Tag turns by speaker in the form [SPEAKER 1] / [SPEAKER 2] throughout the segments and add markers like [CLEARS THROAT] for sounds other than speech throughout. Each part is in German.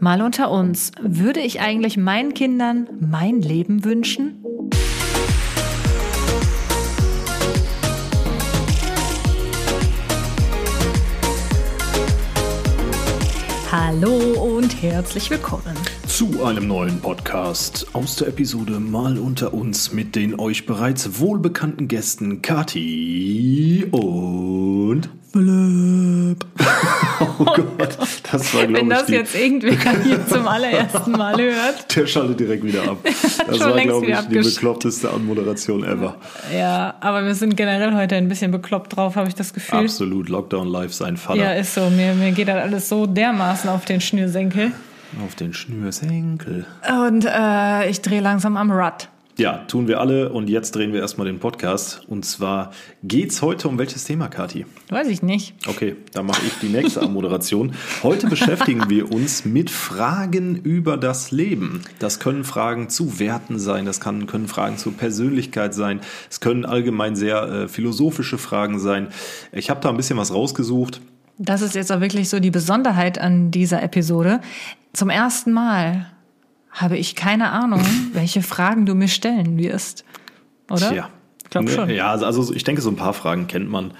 [SPEAKER 1] Mal unter uns, würde ich eigentlich meinen Kindern mein Leben wünschen? Hallo und herzlich willkommen
[SPEAKER 2] zu einem neuen Podcast aus der Episode Mal unter uns mit den euch bereits wohlbekannten Gästen Kati und Philipp. [LAUGHS]
[SPEAKER 1] oh Gott, das war Wenn das ich, jetzt irgendwer hier zum allerersten Mal hört. [LAUGHS]
[SPEAKER 2] Der schaltet direkt wieder ab. Das war glaube ich die bekloppteste Anmoderation ever.
[SPEAKER 1] Ja, aber wir sind generell heute ein bisschen bekloppt drauf, habe ich das Gefühl.
[SPEAKER 2] Absolut, Lockdown live sein Fall.
[SPEAKER 1] Ja, ist so. Mir, mir geht das alles so dermaßen auf den Schnürsenkel.
[SPEAKER 2] Auf den Schnürsenkel.
[SPEAKER 1] Und äh, ich drehe langsam am Rad.
[SPEAKER 2] Ja, tun wir alle und jetzt drehen wir erstmal den Podcast. Und zwar geht's heute um welches Thema, Kati?
[SPEAKER 1] Weiß ich nicht.
[SPEAKER 2] Okay, dann mache ich die nächste Anmoderation. Heute beschäftigen wir uns mit Fragen über das Leben. Das können Fragen zu Werten sein, das kann, können Fragen zur Persönlichkeit sein, es können allgemein sehr äh, philosophische Fragen sein. Ich habe da ein bisschen was rausgesucht.
[SPEAKER 1] Das ist jetzt auch wirklich so die Besonderheit an dieser Episode. Zum ersten Mal habe ich keine Ahnung, [LAUGHS] welche Fragen du mir stellen wirst. Oder?
[SPEAKER 2] Tja. Ich glaube schon. Ja, also, also ich denke, so ein paar Fragen kennt man.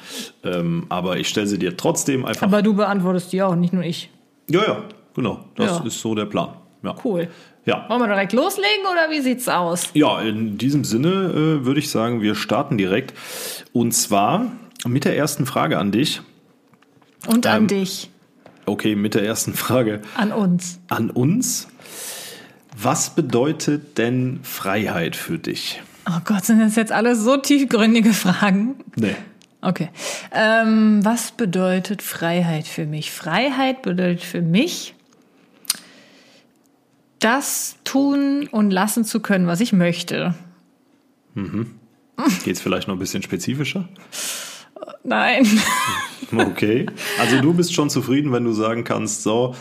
[SPEAKER 2] Ähm, aber ich stelle sie dir trotzdem einfach.
[SPEAKER 1] Aber du beantwortest die auch, nicht nur ich.
[SPEAKER 2] Ja, ja, genau. Das ja. ist so der Plan. Ja.
[SPEAKER 1] Cool.
[SPEAKER 2] Ja.
[SPEAKER 1] Wollen wir direkt loslegen oder wie sieht's aus?
[SPEAKER 2] Ja, in diesem Sinne äh, würde ich sagen, wir starten direkt. Und zwar mit der ersten Frage an dich.
[SPEAKER 1] Und an ähm, dich.
[SPEAKER 2] Okay, mit der ersten Frage.
[SPEAKER 1] An uns.
[SPEAKER 2] An uns. Was bedeutet denn Freiheit für dich?
[SPEAKER 1] Oh Gott, sind das jetzt alles so tiefgründige Fragen?
[SPEAKER 2] Nee.
[SPEAKER 1] Okay. Ähm, was bedeutet Freiheit für mich? Freiheit bedeutet für mich, das tun und lassen zu können, was ich möchte.
[SPEAKER 2] Mhm. Geht es vielleicht noch ein bisschen spezifischer?
[SPEAKER 1] Nein. [LAUGHS]
[SPEAKER 2] Okay. Also du bist schon zufrieden, wenn du sagen kannst, so,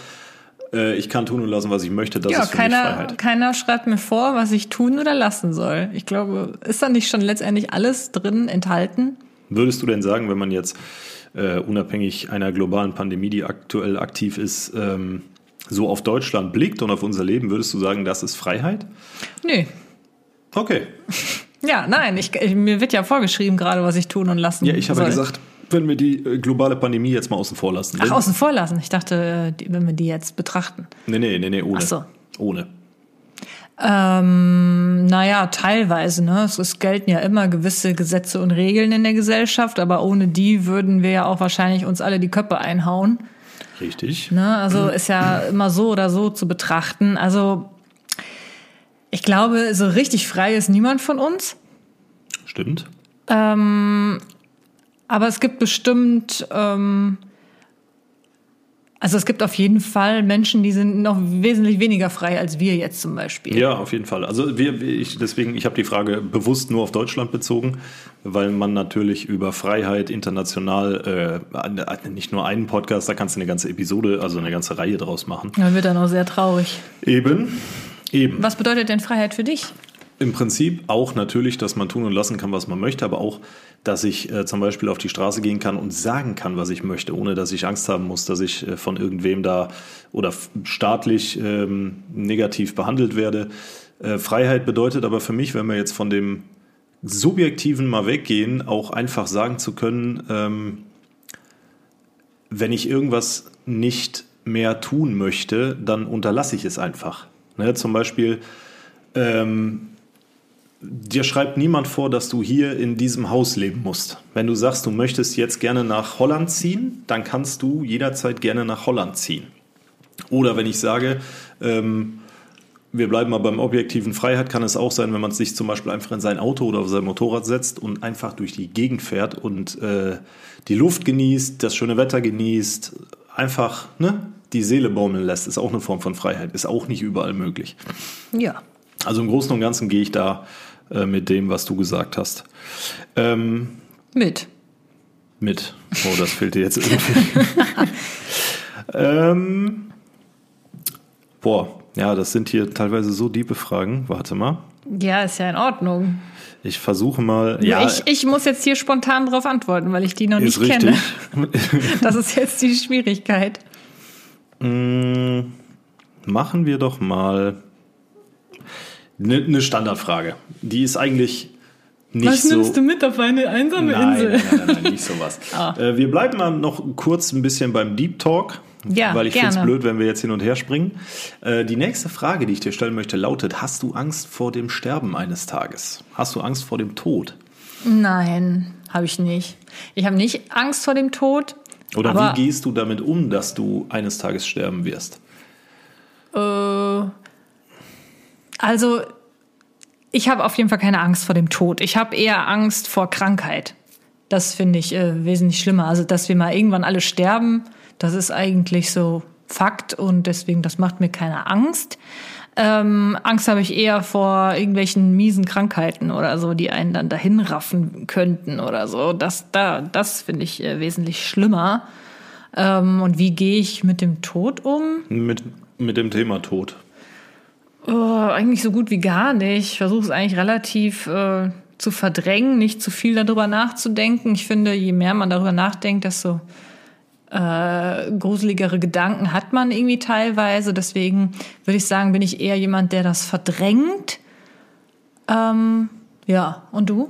[SPEAKER 2] äh, ich kann tun und lassen, was ich möchte. Das ja, ist für
[SPEAKER 1] keiner,
[SPEAKER 2] mich Freiheit.
[SPEAKER 1] keiner schreibt mir vor, was ich tun oder lassen soll. Ich glaube, ist da nicht schon letztendlich alles drin enthalten?
[SPEAKER 2] Würdest du denn sagen, wenn man jetzt äh, unabhängig einer globalen Pandemie, die aktuell aktiv ist, ähm, so auf Deutschland blickt und auf unser Leben, würdest du sagen, das ist Freiheit?
[SPEAKER 1] Nö.
[SPEAKER 2] Okay. [LAUGHS]
[SPEAKER 1] Ja, nein, ich, ich, mir wird ja vorgeschrieben gerade, was ich tun und lassen
[SPEAKER 2] Ja, ich habe
[SPEAKER 1] soll.
[SPEAKER 2] gesagt, wenn wir die äh, globale Pandemie jetzt mal außen vor lassen.
[SPEAKER 1] Ach, außen vor lassen. Ich dachte, wenn wir die jetzt betrachten.
[SPEAKER 2] Nee, nee, nee, nee, ohne.
[SPEAKER 1] Ach so.
[SPEAKER 2] Ohne.
[SPEAKER 1] Ähm, naja, teilweise. Ne? Es, es gelten ja immer gewisse Gesetze und Regeln in der Gesellschaft, aber ohne die würden wir ja auch wahrscheinlich uns alle die Köpfe einhauen.
[SPEAKER 2] Richtig.
[SPEAKER 1] Ne? Also ist ja immer so oder so zu betrachten. Also ich glaube, so richtig frei ist niemand von uns.
[SPEAKER 2] Stimmt.
[SPEAKER 1] Ähm, aber es gibt bestimmt, ähm, also es gibt auf jeden Fall Menschen, die sind noch wesentlich weniger frei als wir jetzt zum Beispiel.
[SPEAKER 2] Ja, auf jeden Fall. Also wir, ich, deswegen, ich habe die Frage bewusst nur auf Deutschland bezogen, weil man natürlich über Freiheit international äh, nicht nur einen Podcast, da kannst du eine ganze Episode, also eine ganze Reihe draus machen.
[SPEAKER 1] Da wird dann auch sehr traurig.
[SPEAKER 2] Eben, eben.
[SPEAKER 1] Was bedeutet denn Freiheit für dich?
[SPEAKER 2] Im Prinzip auch natürlich, dass man tun und lassen kann, was man möchte, aber auch, dass ich äh, zum Beispiel auf die Straße gehen kann und sagen kann, was ich möchte, ohne dass ich Angst haben muss, dass ich äh, von irgendwem da oder staatlich ähm, negativ behandelt werde. Äh, Freiheit bedeutet aber für mich, wenn wir jetzt von dem Subjektiven mal weggehen, auch einfach sagen zu können, ähm, wenn ich irgendwas nicht mehr tun möchte, dann unterlasse ich es einfach. Ne, zum Beispiel, ähm, dir schreibt niemand vor, dass du hier in diesem Haus leben musst. Wenn du sagst, du möchtest jetzt gerne nach Holland ziehen, dann kannst du jederzeit gerne nach Holland ziehen. Oder wenn ich sage, ähm, wir bleiben mal beim objektiven Freiheit, kann es auch sein, wenn man sich zum Beispiel einfach in sein Auto oder auf sein Motorrad setzt und einfach durch die Gegend fährt und äh, die Luft genießt, das schöne Wetter genießt, einfach ne, die Seele baumeln lässt, ist auch eine Form von Freiheit, ist auch nicht überall möglich.
[SPEAKER 1] Ja.
[SPEAKER 2] Also im Großen und Ganzen gehe ich da äh, mit dem, was du gesagt hast. Ähm,
[SPEAKER 1] mit.
[SPEAKER 2] Mit. Oh, das fehlt dir jetzt irgendwie. [LAUGHS] ähm, boah, ja, das sind hier teilweise so diebe Fragen. Warte mal.
[SPEAKER 1] Ja, ist ja in Ordnung.
[SPEAKER 2] Ich versuche mal. Ja,
[SPEAKER 1] ich, ich muss jetzt hier spontan darauf antworten, weil ich die noch nicht richtig. kenne. [LAUGHS] das ist jetzt die Schwierigkeit.
[SPEAKER 2] Mm, machen wir doch mal eine ne Standardfrage. Die ist eigentlich nicht
[SPEAKER 1] Was
[SPEAKER 2] so.
[SPEAKER 1] nimmst du mit auf eine einsame
[SPEAKER 2] nein,
[SPEAKER 1] Insel?
[SPEAKER 2] nein, nein, nein, nicht sowas. [LAUGHS]
[SPEAKER 1] Ah.
[SPEAKER 2] äh, wir bleiben mal noch kurz ein bisschen beim Deep Talk.
[SPEAKER 1] Ja,
[SPEAKER 2] weil ich finde es blöd, wenn wir jetzt hin und her springen. Äh, die nächste Frage, die ich dir stellen möchte, lautet: Hast du Angst vor dem Sterben eines Tages? Hast du Angst vor dem Tod?
[SPEAKER 1] Nein, habe ich nicht. Ich habe nicht Angst vor dem Tod.
[SPEAKER 2] Oder wie gehst du damit um, dass du eines Tages sterben wirst?
[SPEAKER 1] Äh, also, ich habe auf jeden Fall keine Angst vor dem Tod. Ich habe eher Angst vor Krankheit. Das finde ich äh, wesentlich schlimmer. Also, dass wir mal irgendwann alle sterben, das ist eigentlich so Fakt und deswegen, das macht mir keine Angst. Ähm, Angst habe ich eher vor irgendwelchen miesen Krankheiten oder so, die einen dann dahin raffen könnten oder so. Das, da, das finde ich äh, wesentlich schlimmer. Ähm, und wie gehe ich mit dem Tod um?
[SPEAKER 2] Mit, mit dem Thema Tod.
[SPEAKER 1] Oh, eigentlich so gut wie gar nicht. Ich versuche es eigentlich relativ äh, zu verdrängen, nicht zu viel darüber nachzudenken. Ich finde, je mehr man darüber nachdenkt, desto äh, gruseligere Gedanken hat man irgendwie teilweise. Deswegen würde ich sagen, bin ich eher jemand, der das verdrängt. Ähm, ja, und du?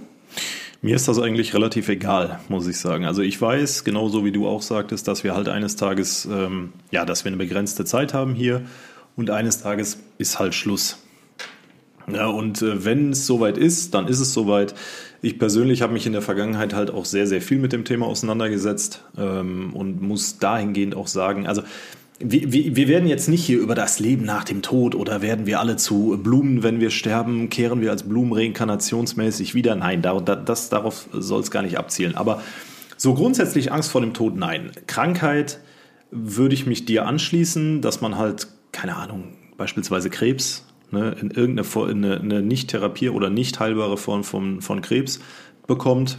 [SPEAKER 2] Mir ist das eigentlich relativ egal, muss ich sagen. Also ich weiß, genauso wie du auch sagtest, dass wir halt eines Tages, ähm, ja, dass wir eine begrenzte Zeit haben hier und eines Tages ist halt Schluss. Ja, und äh, wenn es soweit ist, dann ist es soweit. Ich persönlich habe mich in der Vergangenheit halt auch sehr, sehr viel mit dem Thema auseinandergesetzt ähm, und muss dahingehend auch sagen, also wir, wir, wir werden jetzt nicht hier über das Leben nach dem Tod oder werden wir alle zu Blumen, wenn wir sterben, kehren wir als Blumen reinkarnationsmäßig wieder. Nein, da, da, das, darauf soll es gar nicht abzielen. Aber so grundsätzlich Angst vor dem Tod, nein. Krankheit würde ich mich dir anschließen, dass man halt, keine Ahnung, beispielsweise Krebs ne, in irgendeine in eine, eine nicht therapie- oder nicht heilbare Form von, von Krebs bekommt.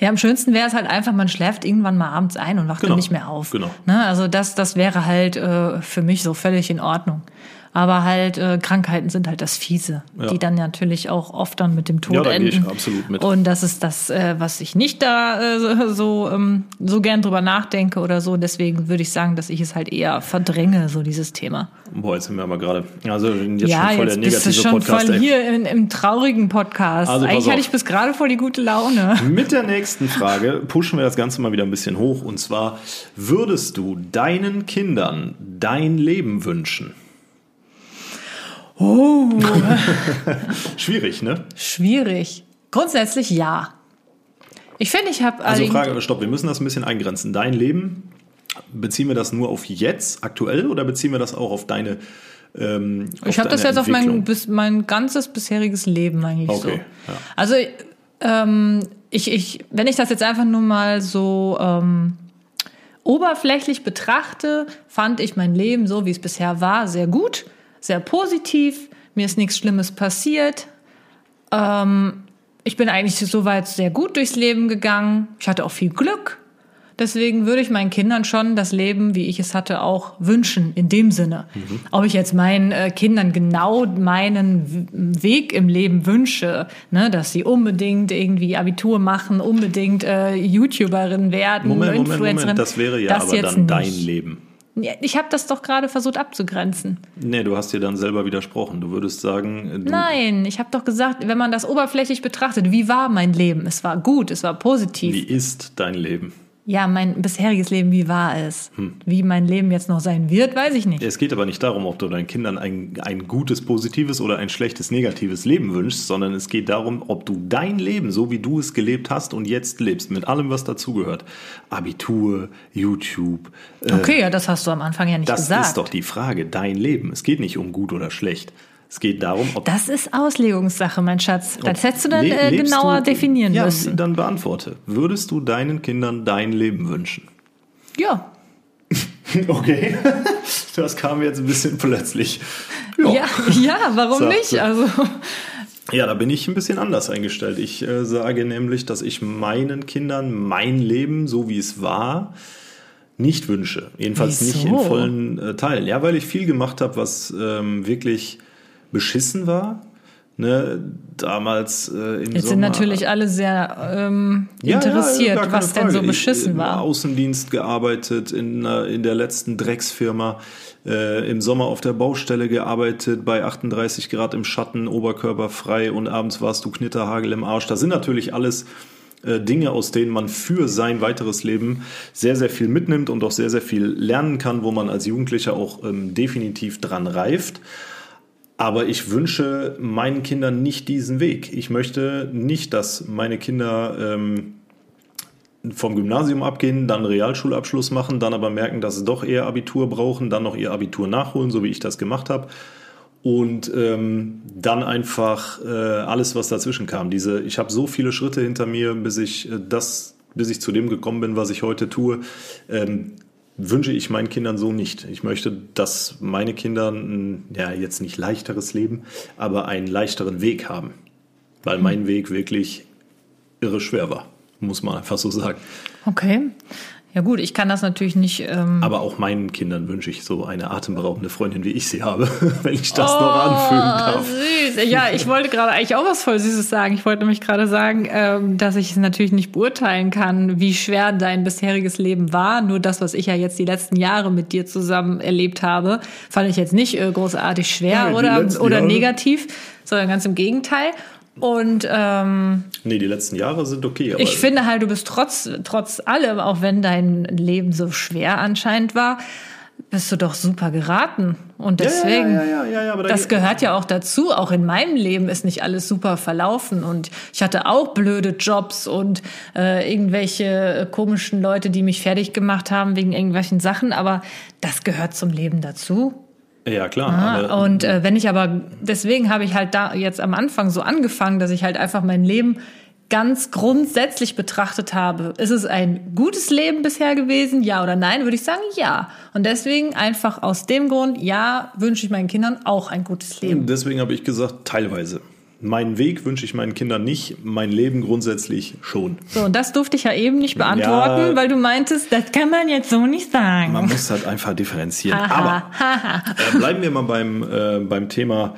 [SPEAKER 1] Ja, am schönsten wäre es halt einfach, man schläft irgendwann mal abends ein und wacht
[SPEAKER 2] Genau,
[SPEAKER 1] dann nicht mehr auf.
[SPEAKER 2] genau.
[SPEAKER 1] Ne? Also das, das wäre halt äh, für mich so völlig in Ordnung. Aber halt äh, Krankheiten sind halt das Fiese,
[SPEAKER 2] Ja.
[SPEAKER 1] die dann natürlich auch oft dann mit dem Tod
[SPEAKER 2] Ja, da gehe
[SPEAKER 1] enden.
[SPEAKER 2] ich absolut mit.
[SPEAKER 1] Und das ist das, äh, was ich nicht da äh, so, ähm, so gern drüber nachdenke oder so. Deswegen würde ich sagen, dass ich es halt eher verdränge, so dieses Thema.
[SPEAKER 2] Boah, jetzt sind wir aber gerade, also jetzt
[SPEAKER 1] ja,
[SPEAKER 2] schon voll
[SPEAKER 1] jetzt
[SPEAKER 2] der
[SPEAKER 1] bist du
[SPEAKER 2] negative
[SPEAKER 1] schon
[SPEAKER 2] Podcast.
[SPEAKER 1] voll
[SPEAKER 2] ey.
[SPEAKER 1] hier in, im traurigen Podcast.
[SPEAKER 2] Also,
[SPEAKER 1] Eigentlich hatte ich bis gerade voll die gute Laune.
[SPEAKER 2] Mit der nächsten Frage pushen wir das Ganze mal wieder ein bisschen hoch. Und zwar, würdest du deinen Kindern dein Leben wünschen?
[SPEAKER 1] Oh. [LAUGHS]
[SPEAKER 2] Schwierig, ne?
[SPEAKER 1] Schwierig. Grundsätzlich ja. Ich finde, ich habe
[SPEAKER 2] Also Frage, stopp, wir müssen das ein bisschen eingrenzen. Dein Leben, beziehen wir das nur auf jetzt, aktuell, oder beziehen wir das auch auf deine ähm, auf
[SPEAKER 1] ich habe das jetzt auf mein, bis, mein ganzes bisheriges Leben eigentlich
[SPEAKER 2] Okay,
[SPEAKER 1] so.
[SPEAKER 2] ja.
[SPEAKER 1] Also ähm, ich, ich, wenn ich das jetzt einfach nur mal so ähm, oberflächlich betrachte, fand ich mein Leben so, wie es bisher war, sehr gut, sehr positiv. Mir ist nichts Schlimmes passiert. Ähm, ich bin eigentlich soweit sehr gut durchs Leben gegangen. Ich hatte auch viel Glück. Deswegen würde ich meinen Kindern schon das Leben, wie ich es hatte, auch wünschen, in dem Sinne. Ob ich jetzt meinen äh, Kindern genau meinen Weg im Leben wünsche, ne, dass sie unbedingt irgendwie Abitur machen, unbedingt äh, YouTuberin werden,
[SPEAKER 2] Moment, Moment,
[SPEAKER 1] Influencerin.
[SPEAKER 2] Moment, das wäre ja
[SPEAKER 1] das
[SPEAKER 2] aber
[SPEAKER 1] jetzt
[SPEAKER 2] dann dein
[SPEAKER 1] nicht.
[SPEAKER 2] Leben.
[SPEAKER 1] Ich habe das doch gerade versucht abzugrenzen.
[SPEAKER 2] Nee, du hast dir dann selber widersprochen. Du würdest sagen, äh, du,
[SPEAKER 1] Nein, ich habe doch gesagt, wenn man das oberflächlich betrachtet, wie war mein Leben? Es war gut, es war positiv.
[SPEAKER 2] wie ist dein Leben?
[SPEAKER 1] Ja, mein bisheriges Leben, wie war es?
[SPEAKER 2] Hm.
[SPEAKER 1] Wie mein Leben jetzt noch sein wird, weiß ich nicht.
[SPEAKER 2] Es geht aber nicht darum, ob du deinen Kindern ein, ein gutes, positives oder ein schlechtes, negatives Leben wünschst, sondern es geht darum, ob du dein Leben, so wie du es gelebt hast und jetzt lebst, mit allem, was dazugehört, Abitur, YouTube, äh,
[SPEAKER 1] Okay, ja, das hast du am Anfang ja nicht
[SPEAKER 2] das
[SPEAKER 1] gesagt.
[SPEAKER 2] ist doch die Frage, dein Leben. Es geht nicht um gut oder schlecht. Es geht darum, ob
[SPEAKER 1] das ist Auslegungssache, mein Schatz. Das hättest du dann
[SPEAKER 2] Le-
[SPEAKER 1] äh, genauer
[SPEAKER 2] du,
[SPEAKER 1] definieren
[SPEAKER 2] ja,
[SPEAKER 1] müssen.
[SPEAKER 2] Dann beantworte. Würdest du deinen Kindern dein Leben wünschen?
[SPEAKER 1] Ja. [LAUGHS]
[SPEAKER 2] Okay. [LAUGHS] Das kam jetzt ein bisschen plötzlich.
[SPEAKER 1] ja. Ja, warum
[SPEAKER 2] Sagt
[SPEAKER 1] nicht? Also,
[SPEAKER 2] Ja, da bin ich ein bisschen anders eingestellt. Ich äh, sage nämlich, dass ich meinen Kindern mein Leben, so wie es war, nicht wünsche. Jedenfalls nicht in
[SPEAKER 1] Wieso?
[SPEAKER 2] vollen äh, Teilen. Ja, weil ich viel gemacht habe, was ähm, wirklich beschissen war. Ne, damals äh, im
[SPEAKER 1] Jetzt
[SPEAKER 2] Sommer.
[SPEAKER 1] sind natürlich alle sehr ähm,
[SPEAKER 2] Ja,
[SPEAKER 1] interessiert,
[SPEAKER 2] ja,
[SPEAKER 1] was denn so
[SPEAKER 2] Frage.
[SPEAKER 1] beschissen
[SPEAKER 2] ich, im
[SPEAKER 1] war.
[SPEAKER 2] Außendienst gearbeitet, in, äh, in der letzten Drecksfirma, äh, im Sommer auf der Baustelle gearbeitet, bei 38 Grad im Schatten, Oberkörper frei und abends warst du Knitterhagel im Arsch. Das sind natürlich alles äh, Dinge, aus denen man für sein weiteres Leben sehr, sehr viel mitnimmt und auch sehr, sehr viel lernen kann, wo man als Jugendlicher auch ähm, definitiv dran reift. Aber ich wünsche meinen Kindern nicht diesen Weg. Ich möchte nicht, dass meine Kinder ähm, vom Gymnasium abgehen, dann Realschulabschluss machen, dann aber merken, dass sie doch eher Abitur brauchen, dann noch ihr Abitur nachholen, so wie ich das gemacht habe. Und ähm, dann einfach äh, alles, was dazwischen kam. Diese, ich habe so viele Schritte hinter mir, bis ich äh, das, bis ich zu dem gekommen bin, was ich heute tue. Ähm, wünsche ich meinen Kindern so nicht. Ich möchte, dass meine Kinder ein, ja jetzt nicht leichteres Leben, aber einen leichteren Weg haben. Weil mein Weg wirklich irre schwer war, muss man einfach so sagen.
[SPEAKER 1] Okay. Ja gut, ich kann das natürlich nicht. Ähm,
[SPEAKER 2] Aber auch meinen Kindern wünsche ich so eine atemberaubende Freundin, wie ich sie habe, [LAUGHS] wenn ich das noch anfügen darf.
[SPEAKER 1] Oh, süß. Ja, ich wollte gerade eigentlich auch was voll Süßes sagen. Ich wollte nämlich gerade sagen, ähm, dass ich es natürlich nicht beurteilen kann, wie schwer dein bisheriges Leben war. Nur das, was ich ja jetzt die letzten Jahre mit dir zusammen erlebt habe, fand ich jetzt nicht äh, großartig schwer
[SPEAKER 2] die
[SPEAKER 1] oder, oder
[SPEAKER 2] Jahre-
[SPEAKER 1] negativ, sondern ganz im Gegenteil. Und ähm,
[SPEAKER 2] Nee, die letzten Jahre sind okay,
[SPEAKER 1] ich finde halt, du bist trotz, trotz allem, auch wenn dein Leben so schwer anscheinend war, bist du doch super geraten. Und deswegen,
[SPEAKER 2] ja, ja, ja,
[SPEAKER 1] das gehört ja auch dazu. Auch in meinem Leben ist nicht alles super verlaufen. Und ich hatte auch blöde Jobs und äh, irgendwelche äh, komischen Leute, die mich fertig gemacht haben wegen irgendwelchen Sachen. Aber das gehört zum Leben dazu.
[SPEAKER 2] Ja klar.
[SPEAKER 1] Ah, und äh, wenn ich aber, deswegen habe ich halt da jetzt am Anfang so angefangen, dass ich halt einfach mein Leben ganz grundsätzlich betrachtet habe. Ist es ein gutes Leben bisher gewesen? Ja oder nein? Würde ich sagen, ja. Und deswegen einfach aus dem Grund, ja, wünsche ich meinen Kindern auch ein gutes Leben.
[SPEAKER 2] deswegen habe ich gesagt, teilweise. Meinen Weg wünsche ich meinen Kindern nicht, mein Leben grundsätzlich schon.
[SPEAKER 1] So, und das durfte ich ja eben nicht beantworten,
[SPEAKER 2] Ja.
[SPEAKER 1] weil du meintest, das kann man jetzt so nicht sagen.
[SPEAKER 2] Man muss halt einfach differenzieren. Aber [LAUGHS] äh, bleiben wir mal beim, äh, beim Thema.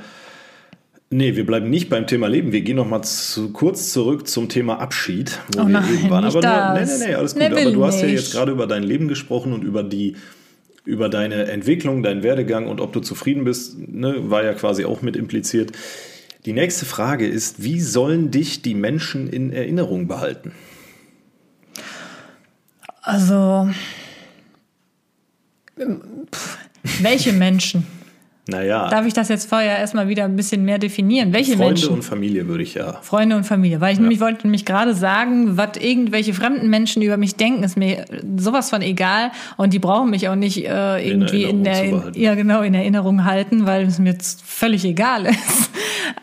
[SPEAKER 2] Nee, wir bleiben nicht beim Thema Leben. Wir gehen noch mal zu, kurz zurück zum Thema Abschied, wo
[SPEAKER 1] Oh
[SPEAKER 2] wir
[SPEAKER 1] nein,
[SPEAKER 2] eben waren. Aber nur, nee, nee, nee, alles gut.
[SPEAKER 1] Nee,
[SPEAKER 2] Aber du hast ja
[SPEAKER 1] nicht.
[SPEAKER 2] jetzt gerade über dein Leben gesprochen und über die über deine Entwicklung, deinen Werdegang und ob du zufrieden bist, ne, war ja quasi auch mit impliziert. Die nächste Frage ist, wie sollen dich die Menschen in Erinnerung behalten?
[SPEAKER 1] Also, ähm, pff, welche Menschen?
[SPEAKER 2] Naja,
[SPEAKER 1] Darf ich das jetzt vorher erstmal wieder ein bisschen mehr definieren? Welche
[SPEAKER 2] Freunde
[SPEAKER 1] Menschen?
[SPEAKER 2] und Familie würde ich ja.
[SPEAKER 1] Freunde und Familie. Weil ich nämlich wollte nämlich gerade sagen, was irgendwelche fremden Menschen über mich denken, ist mir sowas von egal. Und die brauchen mich auch nicht äh, irgendwie in,
[SPEAKER 2] Erinnerung zu
[SPEAKER 1] der, ja genau in Erinnerung halten, weil es mir jetzt völlig egal [LAUGHS] ist.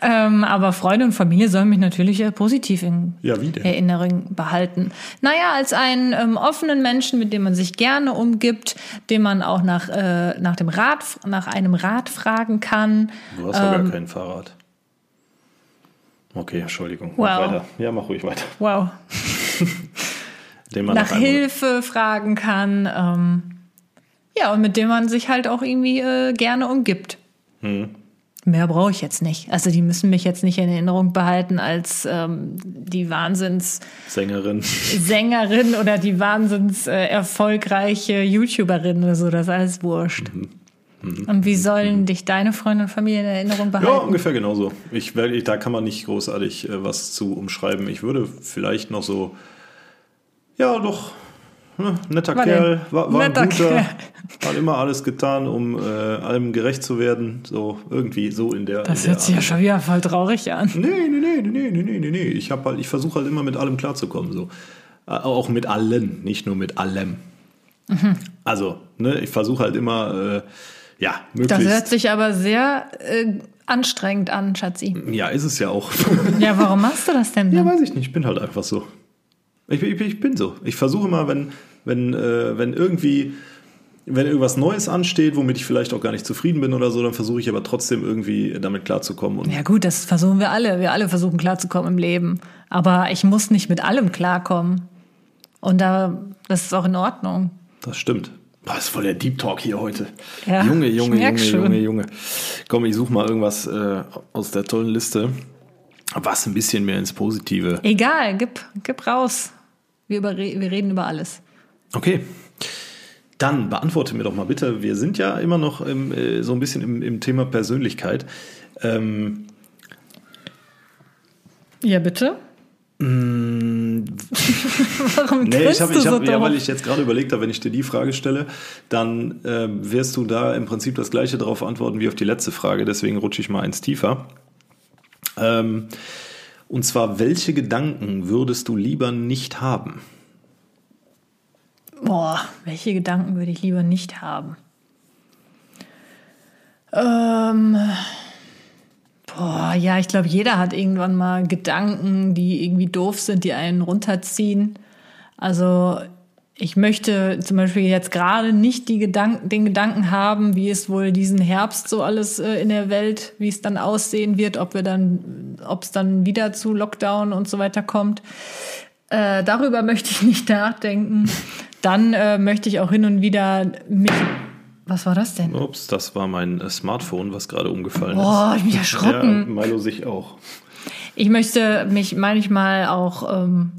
[SPEAKER 1] ähm, aber Freunde und Familie sollen mich natürlich äh, positiv in
[SPEAKER 2] Ja?
[SPEAKER 1] Erinnerung behalten. Naja, als einen ähm, offenen Menschen, mit dem man sich gerne umgibt, dem man auch nach, äh, nach dem Rat, nach einem Rat fragen kann.
[SPEAKER 2] Du hast
[SPEAKER 1] Ähm,
[SPEAKER 2] gar kein Fahrrad. Okay, Entschuldigung.
[SPEAKER 1] Wow.
[SPEAKER 2] Mach weiter. Ja, mach ruhig weiter.
[SPEAKER 1] Wow. [LAUGHS] Nach Hilfe fragen kann. Ähm, ja, und mit dem man sich halt auch irgendwie äh, gerne umgibt.
[SPEAKER 2] Hm.
[SPEAKER 1] Mehr brauche ich jetzt nicht. Also die müssen mich jetzt nicht in Erinnerung behalten als ähm, die Wahnsinns-Sängerin [LAUGHS]
[SPEAKER 2] Sängerin.
[SPEAKER 1] oder die wahnsinns äh, erfolgreiche YouTuberin oder so. Das ist alles wurscht.
[SPEAKER 2] Mhm.
[SPEAKER 1] Und wie sollen dich deine Freunde und Familie in Erinnerung
[SPEAKER 2] Ja,
[SPEAKER 1] behalten?
[SPEAKER 2] ungefähr genauso. Ich, da kann man nicht großartig äh, was zu umschreiben. Ich würde vielleicht noch so, ja, doch, ne, netter
[SPEAKER 1] War
[SPEAKER 2] Kerl, war, war ein
[SPEAKER 1] Netter
[SPEAKER 2] guter,
[SPEAKER 1] Kerl.
[SPEAKER 2] hat immer alles getan, um äh, allem gerecht zu werden. So irgendwie so in der.
[SPEAKER 1] das
[SPEAKER 2] in
[SPEAKER 1] hört
[SPEAKER 2] der
[SPEAKER 1] sich ja
[SPEAKER 2] Art.
[SPEAKER 1] schon wieder voll traurig an.
[SPEAKER 2] Nee, nee, nee, nee, nee, nee, nee, nee. Ich, halt, ich versuche halt immer mit allem klarzukommen. So. Auch mit allen, nicht nur mit allem.
[SPEAKER 1] Mhm.
[SPEAKER 2] Also, ne, ich versuche halt immer, äh, ja,
[SPEAKER 1] Das
[SPEAKER 2] möglichst.
[SPEAKER 1] hört sich aber sehr äh, anstrengend an, Schatzi.
[SPEAKER 2] ja, ist es ja auch. [LAUGHS]
[SPEAKER 1] Ja, warum machst du das denn?
[SPEAKER 2] ja,
[SPEAKER 1] Dann?
[SPEAKER 2] weiß ich nicht. Ich bin halt einfach so. Ich, bin- ich, ich bin so. Ich versuche immer, wenn, wenn, äh, wenn irgendwie. Wenn irgendwas Neues ansteht, womit ich vielleicht auch gar nicht zufrieden bin oder so, dann versuche ich aber trotzdem irgendwie damit klarzukommen. Und
[SPEAKER 1] Ja gut, das versuchen wir alle. Wir alle versuchen klarzukommen im Leben. Aber ich muss nicht mit allem klarkommen. Und da, das ist auch in Ordnung.
[SPEAKER 2] Das stimmt. Boah, ist voll der Deep Talk hier heute.
[SPEAKER 1] Ja,
[SPEAKER 2] Junge, Junge, Junge,
[SPEAKER 1] schon.
[SPEAKER 2] Junge, Junge. Komm, ich suche mal irgendwas äh, aus der tollen Liste, was ein bisschen mehr ins Positive.
[SPEAKER 1] Egal, gib, gib raus. Wir, über, wir reden über alles.
[SPEAKER 2] Okay. Dann beantworte mir doch mal bitte, wir sind ja immer noch im, äh, so ein bisschen im, im Thema Persönlichkeit. Ähm,
[SPEAKER 1] ja, bitte.
[SPEAKER 2] Mm, [LAUGHS]
[SPEAKER 1] Warum
[SPEAKER 2] nee, ich hab, ich
[SPEAKER 1] so
[SPEAKER 2] hab, ja,
[SPEAKER 1] doof?
[SPEAKER 2] weil ich jetzt gerade überlegt habe, wenn ich dir die Frage stelle, dann äh, wirst du da im Prinzip das gleiche darauf antworten wie auf die letzte Frage. Deswegen rutsche ich mal eins tiefer. Ähm, und zwar, welche Gedanken würdest du lieber nicht haben?
[SPEAKER 1] Boah, welche Gedanken würde ich lieber nicht haben? Ähm, boah, ja, ich glaube, jeder hat irgendwann mal Gedanken, die irgendwie doof sind, die einen runterziehen. Also ich möchte zum Beispiel jetzt gerade nicht die Gedanken, den Gedanken haben, wie es wohl diesen Herbst so alles äh, in der Welt, wie es dann aussehen wird, ob wir dann, ob es dann wieder zu Lockdown und so weiter kommt. Äh, darüber [LAUGHS] möchte ich nicht nachdenken. Dann äh, möchte ich auch hin und wieder mich. Was war das denn?
[SPEAKER 2] Ups, das war mein äh, Smartphone, was gerade umgefallen
[SPEAKER 1] Boah,
[SPEAKER 2] ist.
[SPEAKER 1] ich bin erschrocken.
[SPEAKER 2] Ja, Milo sich auch.
[SPEAKER 1] Ich möchte mich manchmal auch ähm,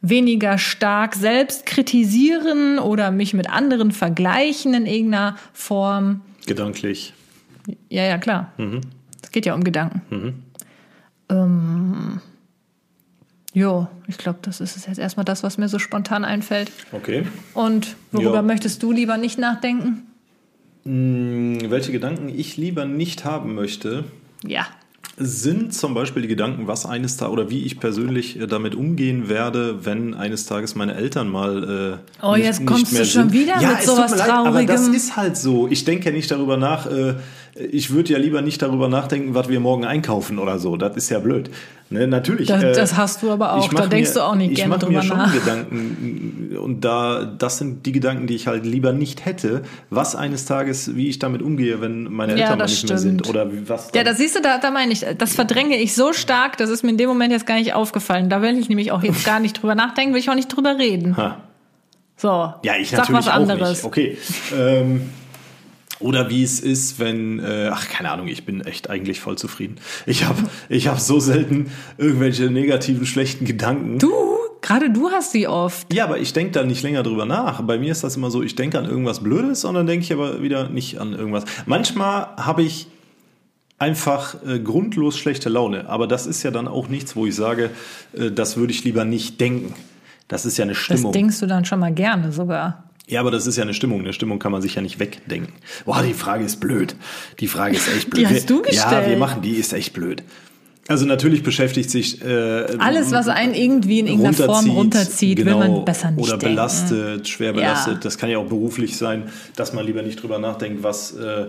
[SPEAKER 1] weniger stark selbst kritisieren oder mich mit anderen vergleichen in irgendeiner Form.
[SPEAKER 2] Gedanklich.
[SPEAKER 1] Ja, ja, klar. Es geht ja um Gedanken. Ähm, jo, ich glaube, das ist jetzt erstmal das, was mir so spontan einfällt.
[SPEAKER 2] Okay.
[SPEAKER 1] Und worüber
[SPEAKER 2] Ja.
[SPEAKER 1] möchtest du lieber nicht nachdenken?
[SPEAKER 2] Hm, Welche Gedanken ich lieber nicht haben möchte,
[SPEAKER 1] Ja.
[SPEAKER 2] sind zum Beispiel die Gedanken, was eines Tages oder wie ich persönlich äh, damit umgehen werde, wenn eines Tages meine Eltern mal äh,
[SPEAKER 1] Oh, jetzt kommst du schon wieder
[SPEAKER 2] ja,
[SPEAKER 1] mit sowas
[SPEAKER 2] leid, Aber das
[SPEAKER 1] Traurigem.
[SPEAKER 2] ist halt so. Ich denke ja nicht darüber nach. Äh, ich würde ja lieber nicht darüber nachdenken, was wir morgen einkaufen oder so. Das ist ja blöd. Ne, natürlich.
[SPEAKER 1] Das,
[SPEAKER 2] äh,
[SPEAKER 1] das hast du aber auch.
[SPEAKER 2] ich
[SPEAKER 1] Da denkst
[SPEAKER 2] mir,
[SPEAKER 1] du auch nicht
[SPEAKER 2] ich
[SPEAKER 1] gerne drüber
[SPEAKER 2] mir schon
[SPEAKER 1] nach.
[SPEAKER 2] Gedanken und da das sind die Gedanken, die ich halt lieber nicht hätte, was eines Tages, wie ich damit umgehe, wenn meine
[SPEAKER 1] Ja,
[SPEAKER 2] Eltern mal
[SPEAKER 1] das
[SPEAKER 2] nicht mehr sind
[SPEAKER 1] stimmt.
[SPEAKER 2] oder was.
[SPEAKER 1] Ja,
[SPEAKER 2] dann-
[SPEAKER 1] das siehst du, da, da meine ich, das verdränge ich so stark, das ist mir in dem Moment jetzt gar nicht aufgefallen. Da will ich nämlich auch jetzt gar nicht drüber nachdenken, will ich auch nicht drüber reden.
[SPEAKER 2] Ha.
[SPEAKER 1] So,
[SPEAKER 2] Ja, ich
[SPEAKER 1] sag
[SPEAKER 2] natürlich
[SPEAKER 1] was anderes.
[SPEAKER 2] auch nicht. Okay. Ähm, oder wie es ist, wenn, äh, ach keine Ahnung, ich bin echt eigentlich voll zufrieden. Ich habe ich hab so selten irgendwelche negativen, schlechten Gedanken.
[SPEAKER 1] Du, gerade du hast sie oft.
[SPEAKER 2] Ja, aber ich denke da nicht länger drüber nach. Bei mir ist das immer so, ich denke an irgendwas Blödes und dann denke ich aber wieder nicht an irgendwas. Manchmal habe ich einfach äh, grundlos schlechte Laune, aber das ist ja dann auch nichts, wo ich sage, äh, das würde ich lieber nicht denken. Das ist ja eine
[SPEAKER 1] Das
[SPEAKER 2] Stimmung.
[SPEAKER 1] denkst du dann schon mal gerne sogar.
[SPEAKER 2] Ja, aber das ist ja eine Stimmung. Eine Stimmung kann man sich ja nicht wegdenken. Boah, die Frage ist blöd. Die Frage ist echt blöd.
[SPEAKER 1] Die hast du gestellt.
[SPEAKER 2] Ja, wir machen die, ist echt blöd. Also natürlich beschäftigt sich äh,
[SPEAKER 1] Alles, was einen irgendwie in irgendeiner Form runterzieht, will man besser nicht
[SPEAKER 2] Oder
[SPEAKER 1] denken.
[SPEAKER 2] belastet, schwer belastet.
[SPEAKER 1] Ja.
[SPEAKER 2] Das kann ja auch beruflich sein, dass man lieber nicht drüber nachdenkt, was, äh,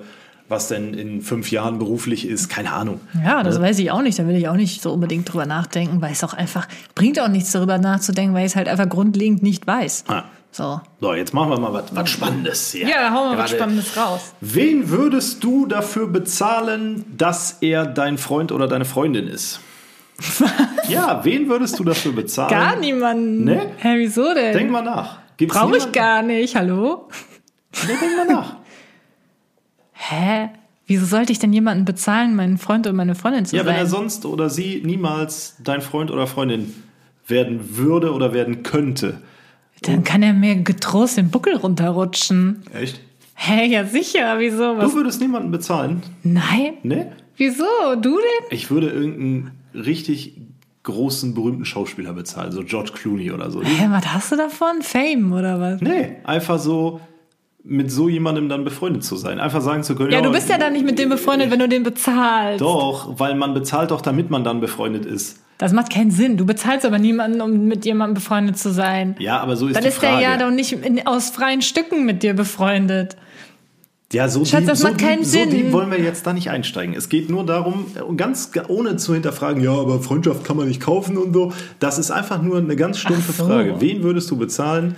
[SPEAKER 2] was denn in fünf Jahren beruflich ist. Keine Ahnung.
[SPEAKER 1] Ja, das weiß ich auch nicht. Da will ich auch nicht so unbedingt drüber nachdenken, weil es auch einfach, bringt auch nichts darüber nachzudenken, weil ich es halt einfach grundlegend nicht weiß.
[SPEAKER 2] Ah.
[SPEAKER 1] So.
[SPEAKER 2] So, jetzt machen wir mal was, was Spannendes hier.
[SPEAKER 1] Ja, da hauen wir was Spannendes raus.
[SPEAKER 2] Wen würdest du dafür bezahlen, dass er dein Freund oder deine Freundin ist? ja, wen würdest du dafür bezahlen?
[SPEAKER 1] Gar niemanden.
[SPEAKER 2] Nee?
[SPEAKER 1] Hä, wieso denn?
[SPEAKER 2] Denk mal nach. Gibt's
[SPEAKER 1] Brauche ich gar nicht. Hallo?
[SPEAKER 2] Nee, denk mal nach.
[SPEAKER 1] Hä? Wieso sollte ich denn jemanden bezahlen, meinen Freund oder meine Freundin zu
[SPEAKER 2] Ja, wenn
[SPEAKER 1] sein?
[SPEAKER 2] er sonst oder sie niemals dein Freund oder Freundin werden würde oder werden könnte.
[SPEAKER 1] Dann kann er mir getrost den Buckel runterrutschen.
[SPEAKER 2] Echt?
[SPEAKER 1] Hä, ja sicher. Wieso? Was?
[SPEAKER 2] Du würdest niemanden bezahlen?
[SPEAKER 1] Nein?
[SPEAKER 2] Ne?
[SPEAKER 1] Wieso? Du denn?
[SPEAKER 2] Ich würde irgendeinen richtig großen, berühmten Schauspieler bezahlen, so George Clooney oder so.
[SPEAKER 1] Hä, was hast du davon? Fame oder was?
[SPEAKER 2] Nee, einfach so mit so jemandem dann befreundet zu sein. Einfach sagen zu können,
[SPEAKER 1] Ja, du bist ja dann nicht mit dem befreundet, wenn du den bezahlst.
[SPEAKER 2] Doch, weil man bezahlt doch, damit man dann befreundet ist.
[SPEAKER 1] Das macht keinen Sinn. Du bezahlst aber niemanden, um mit jemandem befreundet zu sein.
[SPEAKER 2] Ja, aber so ist
[SPEAKER 1] Dann
[SPEAKER 2] die
[SPEAKER 1] ist
[SPEAKER 2] Frage.
[SPEAKER 1] der ja doch nicht in, aus freien Stücken mit dir befreundet.
[SPEAKER 2] ja, so
[SPEAKER 1] Schatz, das
[SPEAKER 2] so,
[SPEAKER 1] macht keinen
[SPEAKER 2] deep, so
[SPEAKER 1] Sinn.
[SPEAKER 2] deep wollen wir jetzt da nicht einsteigen. Es geht nur darum, ganz ohne zu hinterfragen, ja, aber Freundschaft kann man nicht kaufen und so. Das ist einfach nur eine ganz stumpfe
[SPEAKER 1] so.
[SPEAKER 2] Frage. Wen würdest du bezahlen?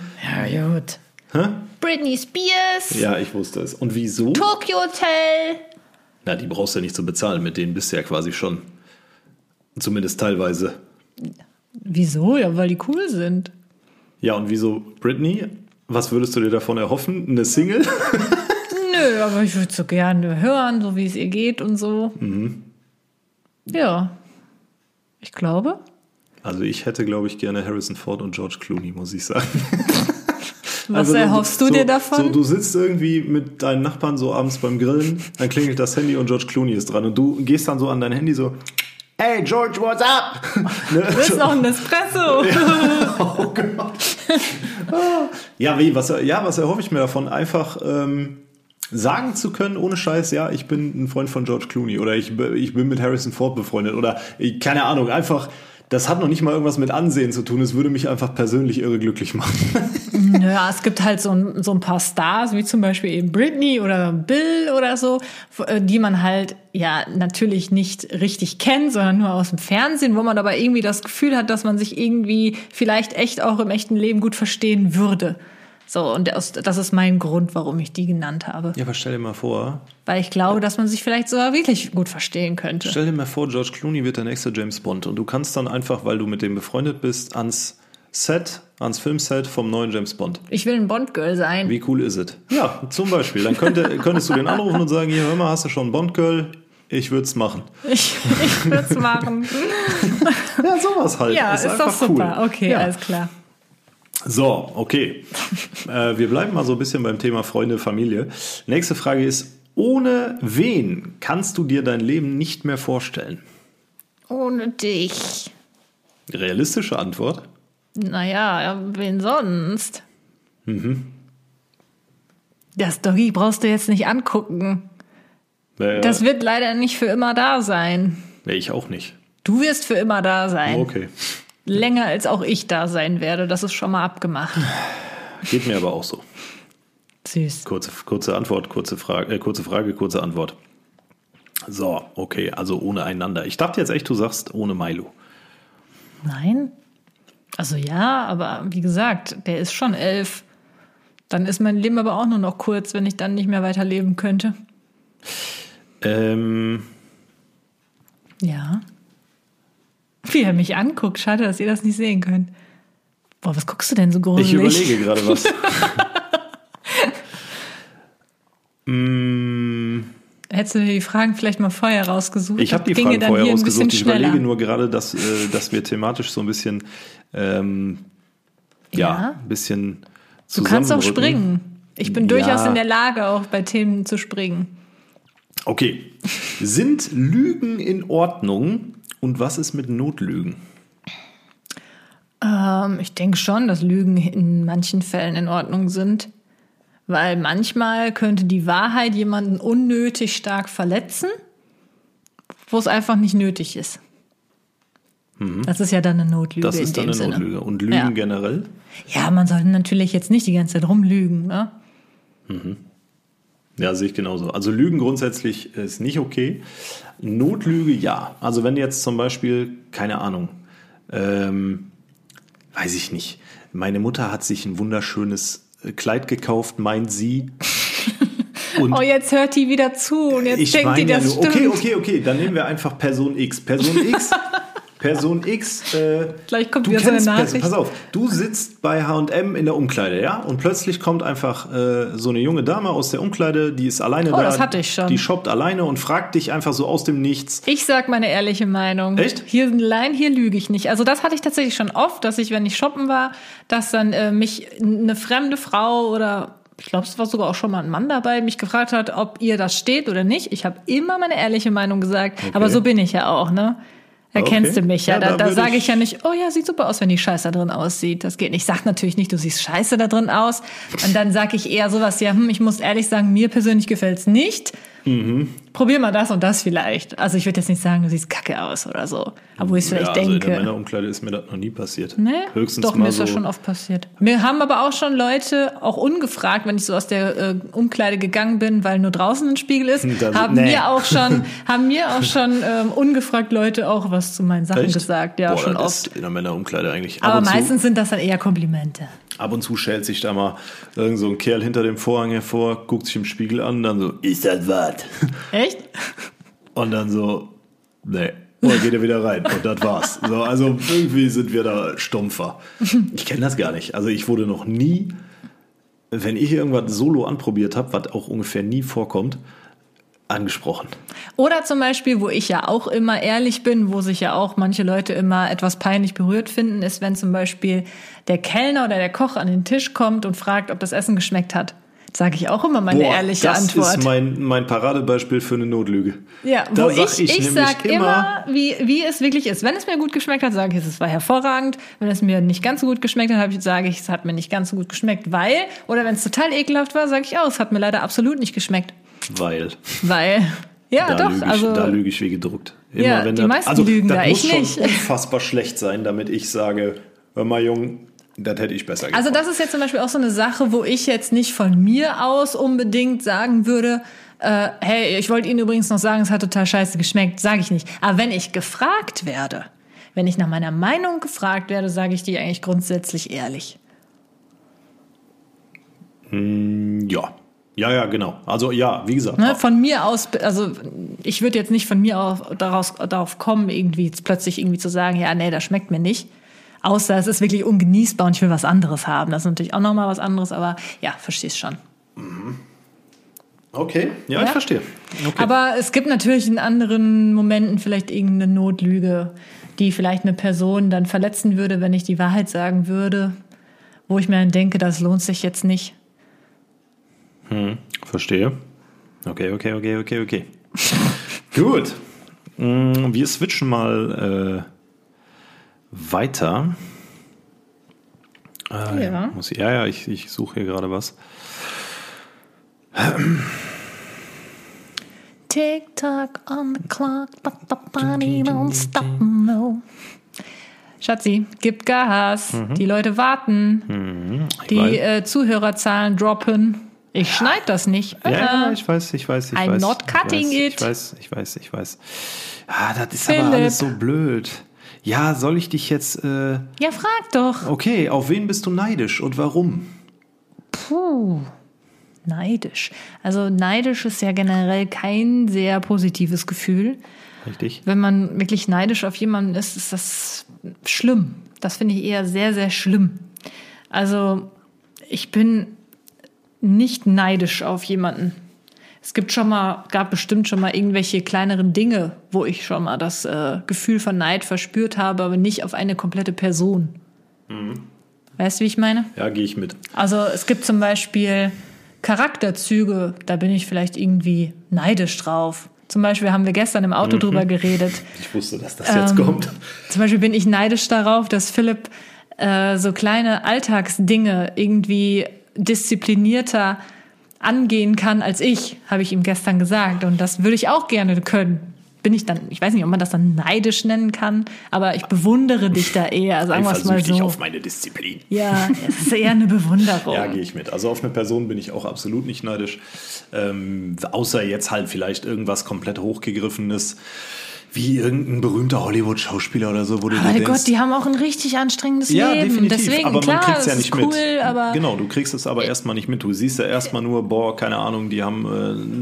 [SPEAKER 1] Ja, gut.
[SPEAKER 2] Hä?
[SPEAKER 1] Britney Spears,
[SPEAKER 2] Ja, ich wusste es. Und wieso?
[SPEAKER 1] Tokyo Hotel.
[SPEAKER 2] Na, die brauchst du ja nicht zu bezahlen. Mit denen bist du ja quasi schon. Zumindest teilweise.
[SPEAKER 1] Wieso? Ja, weil die cool sind.
[SPEAKER 2] Ja, und wieso Britney? Was würdest du dir davon erhoffen? Eine Single? [LAUGHS]
[SPEAKER 1] Nö, aber ich würde so gerne hören, so wie es ihr geht und so.
[SPEAKER 2] Mhm.
[SPEAKER 1] Ja. Ich glaube.
[SPEAKER 2] Also ich hätte, glaube ich, gerne Harrison Ford und George Clooney, muss ich sagen. [LAUGHS]
[SPEAKER 1] Was
[SPEAKER 2] Also
[SPEAKER 1] erhoffst du
[SPEAKER 2] so,
[SPEAKER 1] dir davon?
[SPEAKER 2] So, du sitzt irgendwie mit deinen Nachbarn so abends beim Grillen, dann klingelt das Handy und George Clooney ist dran und du gehst dann so an dein Handy so, hey George, what's up? [LAUGHS] ne?
[SPEAKER 1] Willst noch ein Espresso? [LAUGHS]
[SPEAKER 2] Oh Gott. ja, wie, was, ja, was erhoffe ich mir davon? Einfach ähm, sagen zu können, ohne Scheiß, ja, ich bin ein Freund von George Clooney oder ich, ich bin mit Harrison Ford befreundet oder keine Ahnung, einfach, das hat noch nicht mal irgendwas mit Ansehen zu tun, es würde mich einfach persönlich irre glücklich machen. [LAUGHS]
[SPEAKER 1] Naja, es gibt halt so ein, so ein paar Stars, wie zum Beispiel eben Britney oder Bill oder so, äh, die man halt ja natürlich nicht richtig kennt, sondern nur aus dem Fernsehen, wo man aber irgendwie das Gefühl hat, dass man sich irgendwie vielleicht echt auch im echten Leben gut verstehen würde. So, und das ist mein Grund, warum ich die genannt habe.
[SPEAKER 2] Ja, aber stell dir mal vor,
[SPEAKER 1] Weil ich glaube, dass man sich vielleicht sogar wirklich gut verstehen könnte.
[SPEAKER 2] stell dir mal vor, George Clooney wird der nächste James Bond und du kannst dann einfach, weil du mit dem befreundet bist, ans Set, ans Filmset vom neuen James Bond.
[SPEAKER 1] Ich will ein Bond-Girl sein.
[SPEAKER 2] Wie cool ist es? Ja, zum Beispiel. Dann könnte, [LAUGHS] könntest du den anrufen und sagen, hier, hör mal, hast du schon ein Bond-Girl? Ich würde es machen.
[SPEAKER 1] Ich, ich würde es machen. [LAUGHS]
[SPEAKER 2] Ja, sowas halt.
[SPEAKER 1] Ja, ist, doch
[SPEAKER 2] einfach
[SPEAKER 1] super. Okay,
[SPEAKER 2] Ja.
[SPEAKER 1] alles klar.
[SPEAKER 2] So, okay. äh, wir bleiben mal so ein bisschen beim Thema Freunde, Familie. Nächste Frage ist, ohne wen kannst du dir dein Leben nicht mehr vorstellen?
[SPEAKER 1] Ohne dich.
[SPEAKER 2] Realistische Antwort?
[SPEAKER 1] Naja, wen sonst?
[SPEAKER 2] Mhm.
[SPEAKER 1] Das Doggy brauchst du jetzt nicht angucken.
[SPEAKER 2] Äh,
[SPEAKER 1] Das wird leider nicht für immer da sein.
[SPEAKER 2] nee, ich auch nicht.
[SPEAKER 1] Du wirst für immer da sein.
[SPEAKER 2] Okay.
[SPEAKER 1] Länger als auch ich da sein werde. Das ist schon mal abgemacht.
[SPEAKER 2] Geht mir aber auch so.
[SPEAKER 1] Süß.
[SPEAKER 2] Kurze, kurze Antwort, kurze Frage, äh, kurze Frage, kurze Antwort. So, okay, also ohne einander. Ich dachte jetzt echt, du sagst ohne Milo.
[SPEAKER 1] Nein? Also ja, aber wie gesagt, der ist schon elf. Dann ist mein Leben aber auch nur noch kurz, wenn ich dann nicht mehr weiterleben könnte.
[SPEAKER 2] Ähm,
[SPEAKER 1] Ja. [LAUGHS] Wie er mich anguckt. Schade, dass ihr das nicht sehen könnt. Boah, was guckst du denn so gruselig?
[SPEAKER 2] ich überlege gerade was. [LAUGHS] mm,
[SPEAKER 1] Hättest du dir die Fragen vielleicht mal vorher rausgesucht?
[SPEAKER 2] ich habe die Fragen vorher rausgesucht. Ich
[SPEAKER 1] schneller.
[SPEAKER 2] überlege nur gerade, dass, äh, dass wir thematisch so ein bisschen, ähm, ja,
[SPEAKER 1] Ja.
[SPEAKER 2] ein bisschen
[SPEAKER 1] Du kannst auch springen. Ich bin
[SPEAKER 2] Ja.
[SPEAKER 1] durchaus in der Lage, auch bei Themen zu springen.
[SPEAKER 2] Okay. Sind Lügen in Ordnung und was ist mit Notlügen?
[SPEAKER 1] Ähm, ich denke schon, dass Lügen in manchen Fällen in Ordnung sind. Weil manchmal könnte die Wahrheit jemanden unnötig stark verletzen, wo es einfach nicht nötig ist. Das ist ja dann eine Notlüge
[SPEAKER 2] Mhm. Das
[SPEAKER 1] in
[SPEAKER 2] ist dann eine
[SPEAKER 1] Sinne.
[SPEAKER 2] Notlüge. Und Lügen
[SPEAKER 1] Ja.
[SPEAKER 2] generell?
[SPEAKER 1] Ja, man sollte natürlich jetzt nicht die ganze Zeit rumlügen. Ne?
[SPEAKER 2] Ja, sehe ich genauso. Also Lügen grundsätzlich ist nicht okay. Notlüge ja. Also wenn jetzt zum Beispiel, keine Ahnung, ähm, weiß ich nicht, meine Mutter hat sich ein wunderschönes äh, Kleid gekauft, meint sie. [LAUGHS] Und
[SPEAKER 1] Oh, jetzt hört die wieder zu und jetzt denkt die,
[SPEAKER 2] ja
[SPEAKER 1] das
[SPEAKER 2] nur,
[SPEAKER 1] stimmt.
[SPEAKER 2] okay, okay, okay, dann nehmen wir einfach Person X. Person [LAUGHS] X, Person X, äh,
[SPEAKER 1] Gleich kommt
[SPEAKER 2] du
[SPEAKER 1] wieder so eine
[SPEAKER 2] kennst Person,
[SPEAKER 1] Nachricht.
[SPEAKER 2] pass auf, du sitzt bei H&M in der Umkleide, ja, und plötzlich kommt einfach äh, so eine junge Dame aus der Umkleide, die ist alleine
[SPEAKER 1] Oh,
[SPEAKER 2] da,
[SPEAKER 1] das hatte ich schon.
[SPEAKER 2] die shoppt alleine und fragt dich einfach so aus dem Nichts,
[SPEAKER 1] Ich sag meine ehrliche Meinung.
[SPEAKER 2] Echt?
[SPEAKER 1] Hier allein hier lüge ich nicht. Also das hatte ich tatsächlich schon oft, dass ich, wenn ich shoppen war, dass dann äh, mich eine fremde Frau oder ich glaube, es war sogar auch schon mal ein Mann dabei, mich gefragt hat, ob ihr das steht oder nicht. Ich habe immer meine ehrliche Meinung gesagt, aber so bin ich ja auch, ne? Erkennst
[SPEAKER 2] Okay.
[SPEAKER 1] du mich ja.
[SPEAKER 2] Ja,
[SPEAKER 1] da
[SPEAKER 2] da
[SPEAKER 1] da sage
[SPEAKER 2] ich-
[SPEAKER 1] ich ja nicht, oh ja, sieht super aus, wenn die Scheiße da drin aussieht. Das geht nicht. Ich sag natürlich nicht, du siehst scheiße da drin aus. Und dann sage ich eher sowas, ja, hm, ich muss ehrlich sagen, mir persönlich gefällt's nicht. Probier mal das und das vielleicht. Also ich würde jetzt nicht sagen, du siehst kacke aus oder so. Aber wo ich vielleicht
[SPEAKER 2] ja, also in der
[SPEAKER 1] denke.
[SPEAKER 2] Männerumkleide ist mir das noch nie passiert.
[SPEAKER 1] Ne?
[SPEAKER 2] Höchstens
[SPEAKER 1] Doch,
[SPEAKER 2] mal
[SPEAKER 1] mir ist
[SPEAKER 2] so,
[SPEAKER 1] das schon oft passiert. Mir haben aber auch schon Leute, auch ungefragt, wenn ich so aus der äh, Umkleide gegangen bin, weil nur draußen ein Spiegel ist, [LAUGHS]
[SPEAKER 2] Das-
[SPEAKER 1] haben
[SPEAKER 2] nee.
[SPEAKER 1] mir auch schon, [LAUGHS] haben mir auch schon ähm, ungefragt Leute auch was zu meinen Sachen
[SPEAKER 2] Echt?
[SPEAKER 1] gesagt. Ja,
[SPEAKER 2] Boah,
[SPEAKER 1] schon oft.
[SPEAKER 2] in der Männerumkleide eigentlich. Ab
[SPEAKER 1] Aber meistens sind das dann eher Komplimente.
[SPEAKER 2] Ab und zu schält sich da mal irgend so ein Kerl hinter dem Vorhang hervor, guckt sich im Spiegel an, dann so, ist das was?
[SPEAKER 1] Echt?
[SPEAKER 2] Und dann so, nee. Und dann geht er wieder rein und das war's. So, also irgendwie sind wir da stumpfer. Ich kenne das gar nicht. Also ich wurde noch nie wenn ich irgendwas solo anprobiert habe, was auch ungefähr nie vorkommt, angesprochen.
[SPEAKER 1] Oder zum Beispiel, wo ich ja auch immer ehrlich bin, wo sich ja auch manche Leute immer etwas peinlich berührt finden, ist, wenn zum Beispiel der Kellner oder der Koch an den Tisch kommt und fragt, ob das Essen geschmeckt hat. Sage ich auch immer meine
[SPEAKER 2] Boah,
[SPEAKER 1] ehrliche
[SPEAKER 2] das
[SPEAKER 1] Antwort.
[SPEAKER 2] ist mein, mein Paradebeispiel für eine Notlüge.
[SPEAKER 1] Ja,
[SPEAKER 2] Da
[SPEAKER 1] wo
[SPEAKER 2] sag
[SPEAKER 1] ich,
[SPEAKER 2] ich
[SPEAKER 1] ich,
[SPEAKER 2] nämlich
[SPEAKER 1] sag immer, wie, wie es wirklich ist. Wenn es mir gut geschmeckt hat, sage ich, es war hervorragend. Wenn es mir nicht ganz so gut geschmeckt hat, sage ich, es hat mir nicht ganz so gut geschmeckt, weil. Oder wenn es total ekelhaft war, sage ich auch, es hat mir leider absolut nicht geschmeckt.
[SPEAKER 2] Weil
[SPEAKER 1] Weil. Ja,
[SPEAKER 2] da,
[SPEAKER 1] doch.
[SPEAKER 2] lüge ich,
[SPEAKER 1] also,
[SPEAKER 2] da lüge ich wie gedruckt. Immer
[SPEAKER 1] Ja,
[SPEAKER 2] wenn
[SPEAKER 1] die
[SPEAKER 2] das-
[SPEAKER 1] meisten
[SPEAKER 2] also,
[SPEAKER 1] lügen
[SPEAKER 2] das
[SPEAKER 1] da,
[SPEAKER 2] muss
[SPEAKER 1] ich
[SPEAKER 2] schon
[SPEAKER 1] nicht. [LAUGHS]
[SPEAKER 2] unfassbar schlecht sein, damit ich sage, hör mal, Jung, das hätte ich besser gemacht.
[SPEAKER 1] Also das ist jetzt zum Beispiel auch so eine Sache, wo ich jetzt nicht von mir aus unbedingt sagen würde, äh, hey, ich wollte Ihnen übrigens noch sagen, es hat total scheiße geschmeckt, sage ich nicht. Aber wenn ich gefragt werde, wenn ich nach meiner Meinung gefragt werde, sage ich die eigentlich grundsätzlich ehrlich.
[SPEAKER 2] ja. Ja, ja, genau. Also ja, wie gesagt.
[SPEAKER 1] Ne? Von mir aus, also ich würde jetzt nicht von mir aus daraus, darauf kommen, irgendwie plötzlich irgendwie zu sagen, ja, nee, das schmeckt mir nicht. Außer es ist wirklich ungenießbar und ich will was anderes haben. Das ist natürlich auch nochmal was anderes, aber ja, verstehst schon.
[SPEAKER 2] Okay, ja,
[SPEAKER 1] Ja.
[SPEAKER 2] ich verstehe. Okay.
[SPEAKER 1] Aber es gibt natürlich in anderen Momenten vielleicht irgendeine Notlüge, die vielleicht eine Person dann verletzen würde, wenn ich die Wahrheit sagen würde, wo ich mir dann denke, das lohnt sich jetzt nicht.
[SPEAKER 2] Verstehe. Okay, okay, okay, okay, okay. [LAUGHS] Gut. Mm, Wir switchen mal äh, weiter. Äh,
[SPEAKER 1] Ja.
[SPEAKER 2] Muss ich, ja, ja, ich, ich suche hier gerade was. [CLEARS THROAT]
[SPEAKER 1] Tick tock on the clock, but the body don't stop, no. Schatzi, gib Gas. Die Leute warten.
[SPEAKER 2] Ich
[SPEAKER 1] Die äh, Zuhörerzahlen droppen. Ich schneid das nicht.
[SPEAKER 2] Ja, ja, ich weiß, ich weiß, ich
[SPEAKER 1] I'm
[SPEAKER 2] weiß.
[SPEAKER 1] not cutting
[SPEAKER 2] ich weiß,
[SPEAKER 1] it.
[SPEAKER 2] Ich weiß, ich weiß, ich weiß. Ah, das ist
[SPEAKER 1] Philipp.
[SPEAKER 2] aber alles so blöd. Ja, soll ich dich jetzt. Äh,
[SPEAKER 1] ja, frag doch.
[SPEAKER 2] okay, auf wen bist du neidisch und warum?
[SPEAKER 1] Puh, neidisch. Also neidisch ist ja generell kein sehr positives Gefühl.
[SPEAKER 2] Richtig?
[SPEAKER 1] Wenn man wirklich neidisch auf jemanden ist, ist das schlimm. Das finde ich eher sehr, sehr schlimm. Also ich bin nicht neidisch auf jemanden. Es gibt schon mal, gab bestimmt schon mal irgendwelche kleineren Dinge, wo ich schon mal das äh, Gefühl von Neid verspürt habe, aber nicht auf eine komplette Person. Weißt du, wie ich meine?
[SPEAKER 2] Ja, gehe ich mit.
[SPEAKER 1] Also es gibt zum Beispiel Charakterzüge, da bin ich vielleicht irgendwie neidisch drauf. Zum Beispiel haben wir gestern im Auto drüber geredet.
[SPEAKER 2] Ich wusste, dass das jetzt kommt.
[SPEAKER 1] Zum Beispiel bin ich neidisch darauf, dass Philipp äh, so kleine Alltagsdinge irgendwie disziplinierter angehen kann als ich, habe ich ihm gestern gesagt. Und das würde ich auch gerne können. Bin ich dann, ich weiß nicht, ob man das dann neidisch nennen kann, aber ich bewundere dich da eher, sagen wir es mal so.
[SPEAKER 2] auf meine Disziplin.
[SPEAKER 1] Ja, es ist eher eine Bewunderung. [LAUGHS]
[SPEAKER 2] Ja, gehe ich mit. Also auf eine Person bin ich auch absolut nicht neidisch. Ähm, außer jetzt halt vielleicht irgendwas komplett hochgegriffenes, wie irgendein berühmter Hollywood-Schauspieler oder so, wo du dir
[SPEAKER 1] Mein
[SPEAKER 2] denkst,
[SPEAKER 1] Gott, die haben auch ein richtig anstrengendes
[SPEAKER 2] ja,
[SPEAKER 1] Leben.
[SPEAKER 2] definitiv.
[SPEAKER 1] Deswegen,
[SPEAKER 2] aber
[SPEAKER 1] klar,
[SPEAKER 2] man kriegt es ja nicht
[SPEAKER 1] ist cool,
[SPEAKER 2] mit.
[SPEAKER 1] aber
[SPEAKER 2] genau, du kriegst es aber erstmal nicht mit. Du siehst ja erstmal nur, boah, keine Ahnung, die haben äh,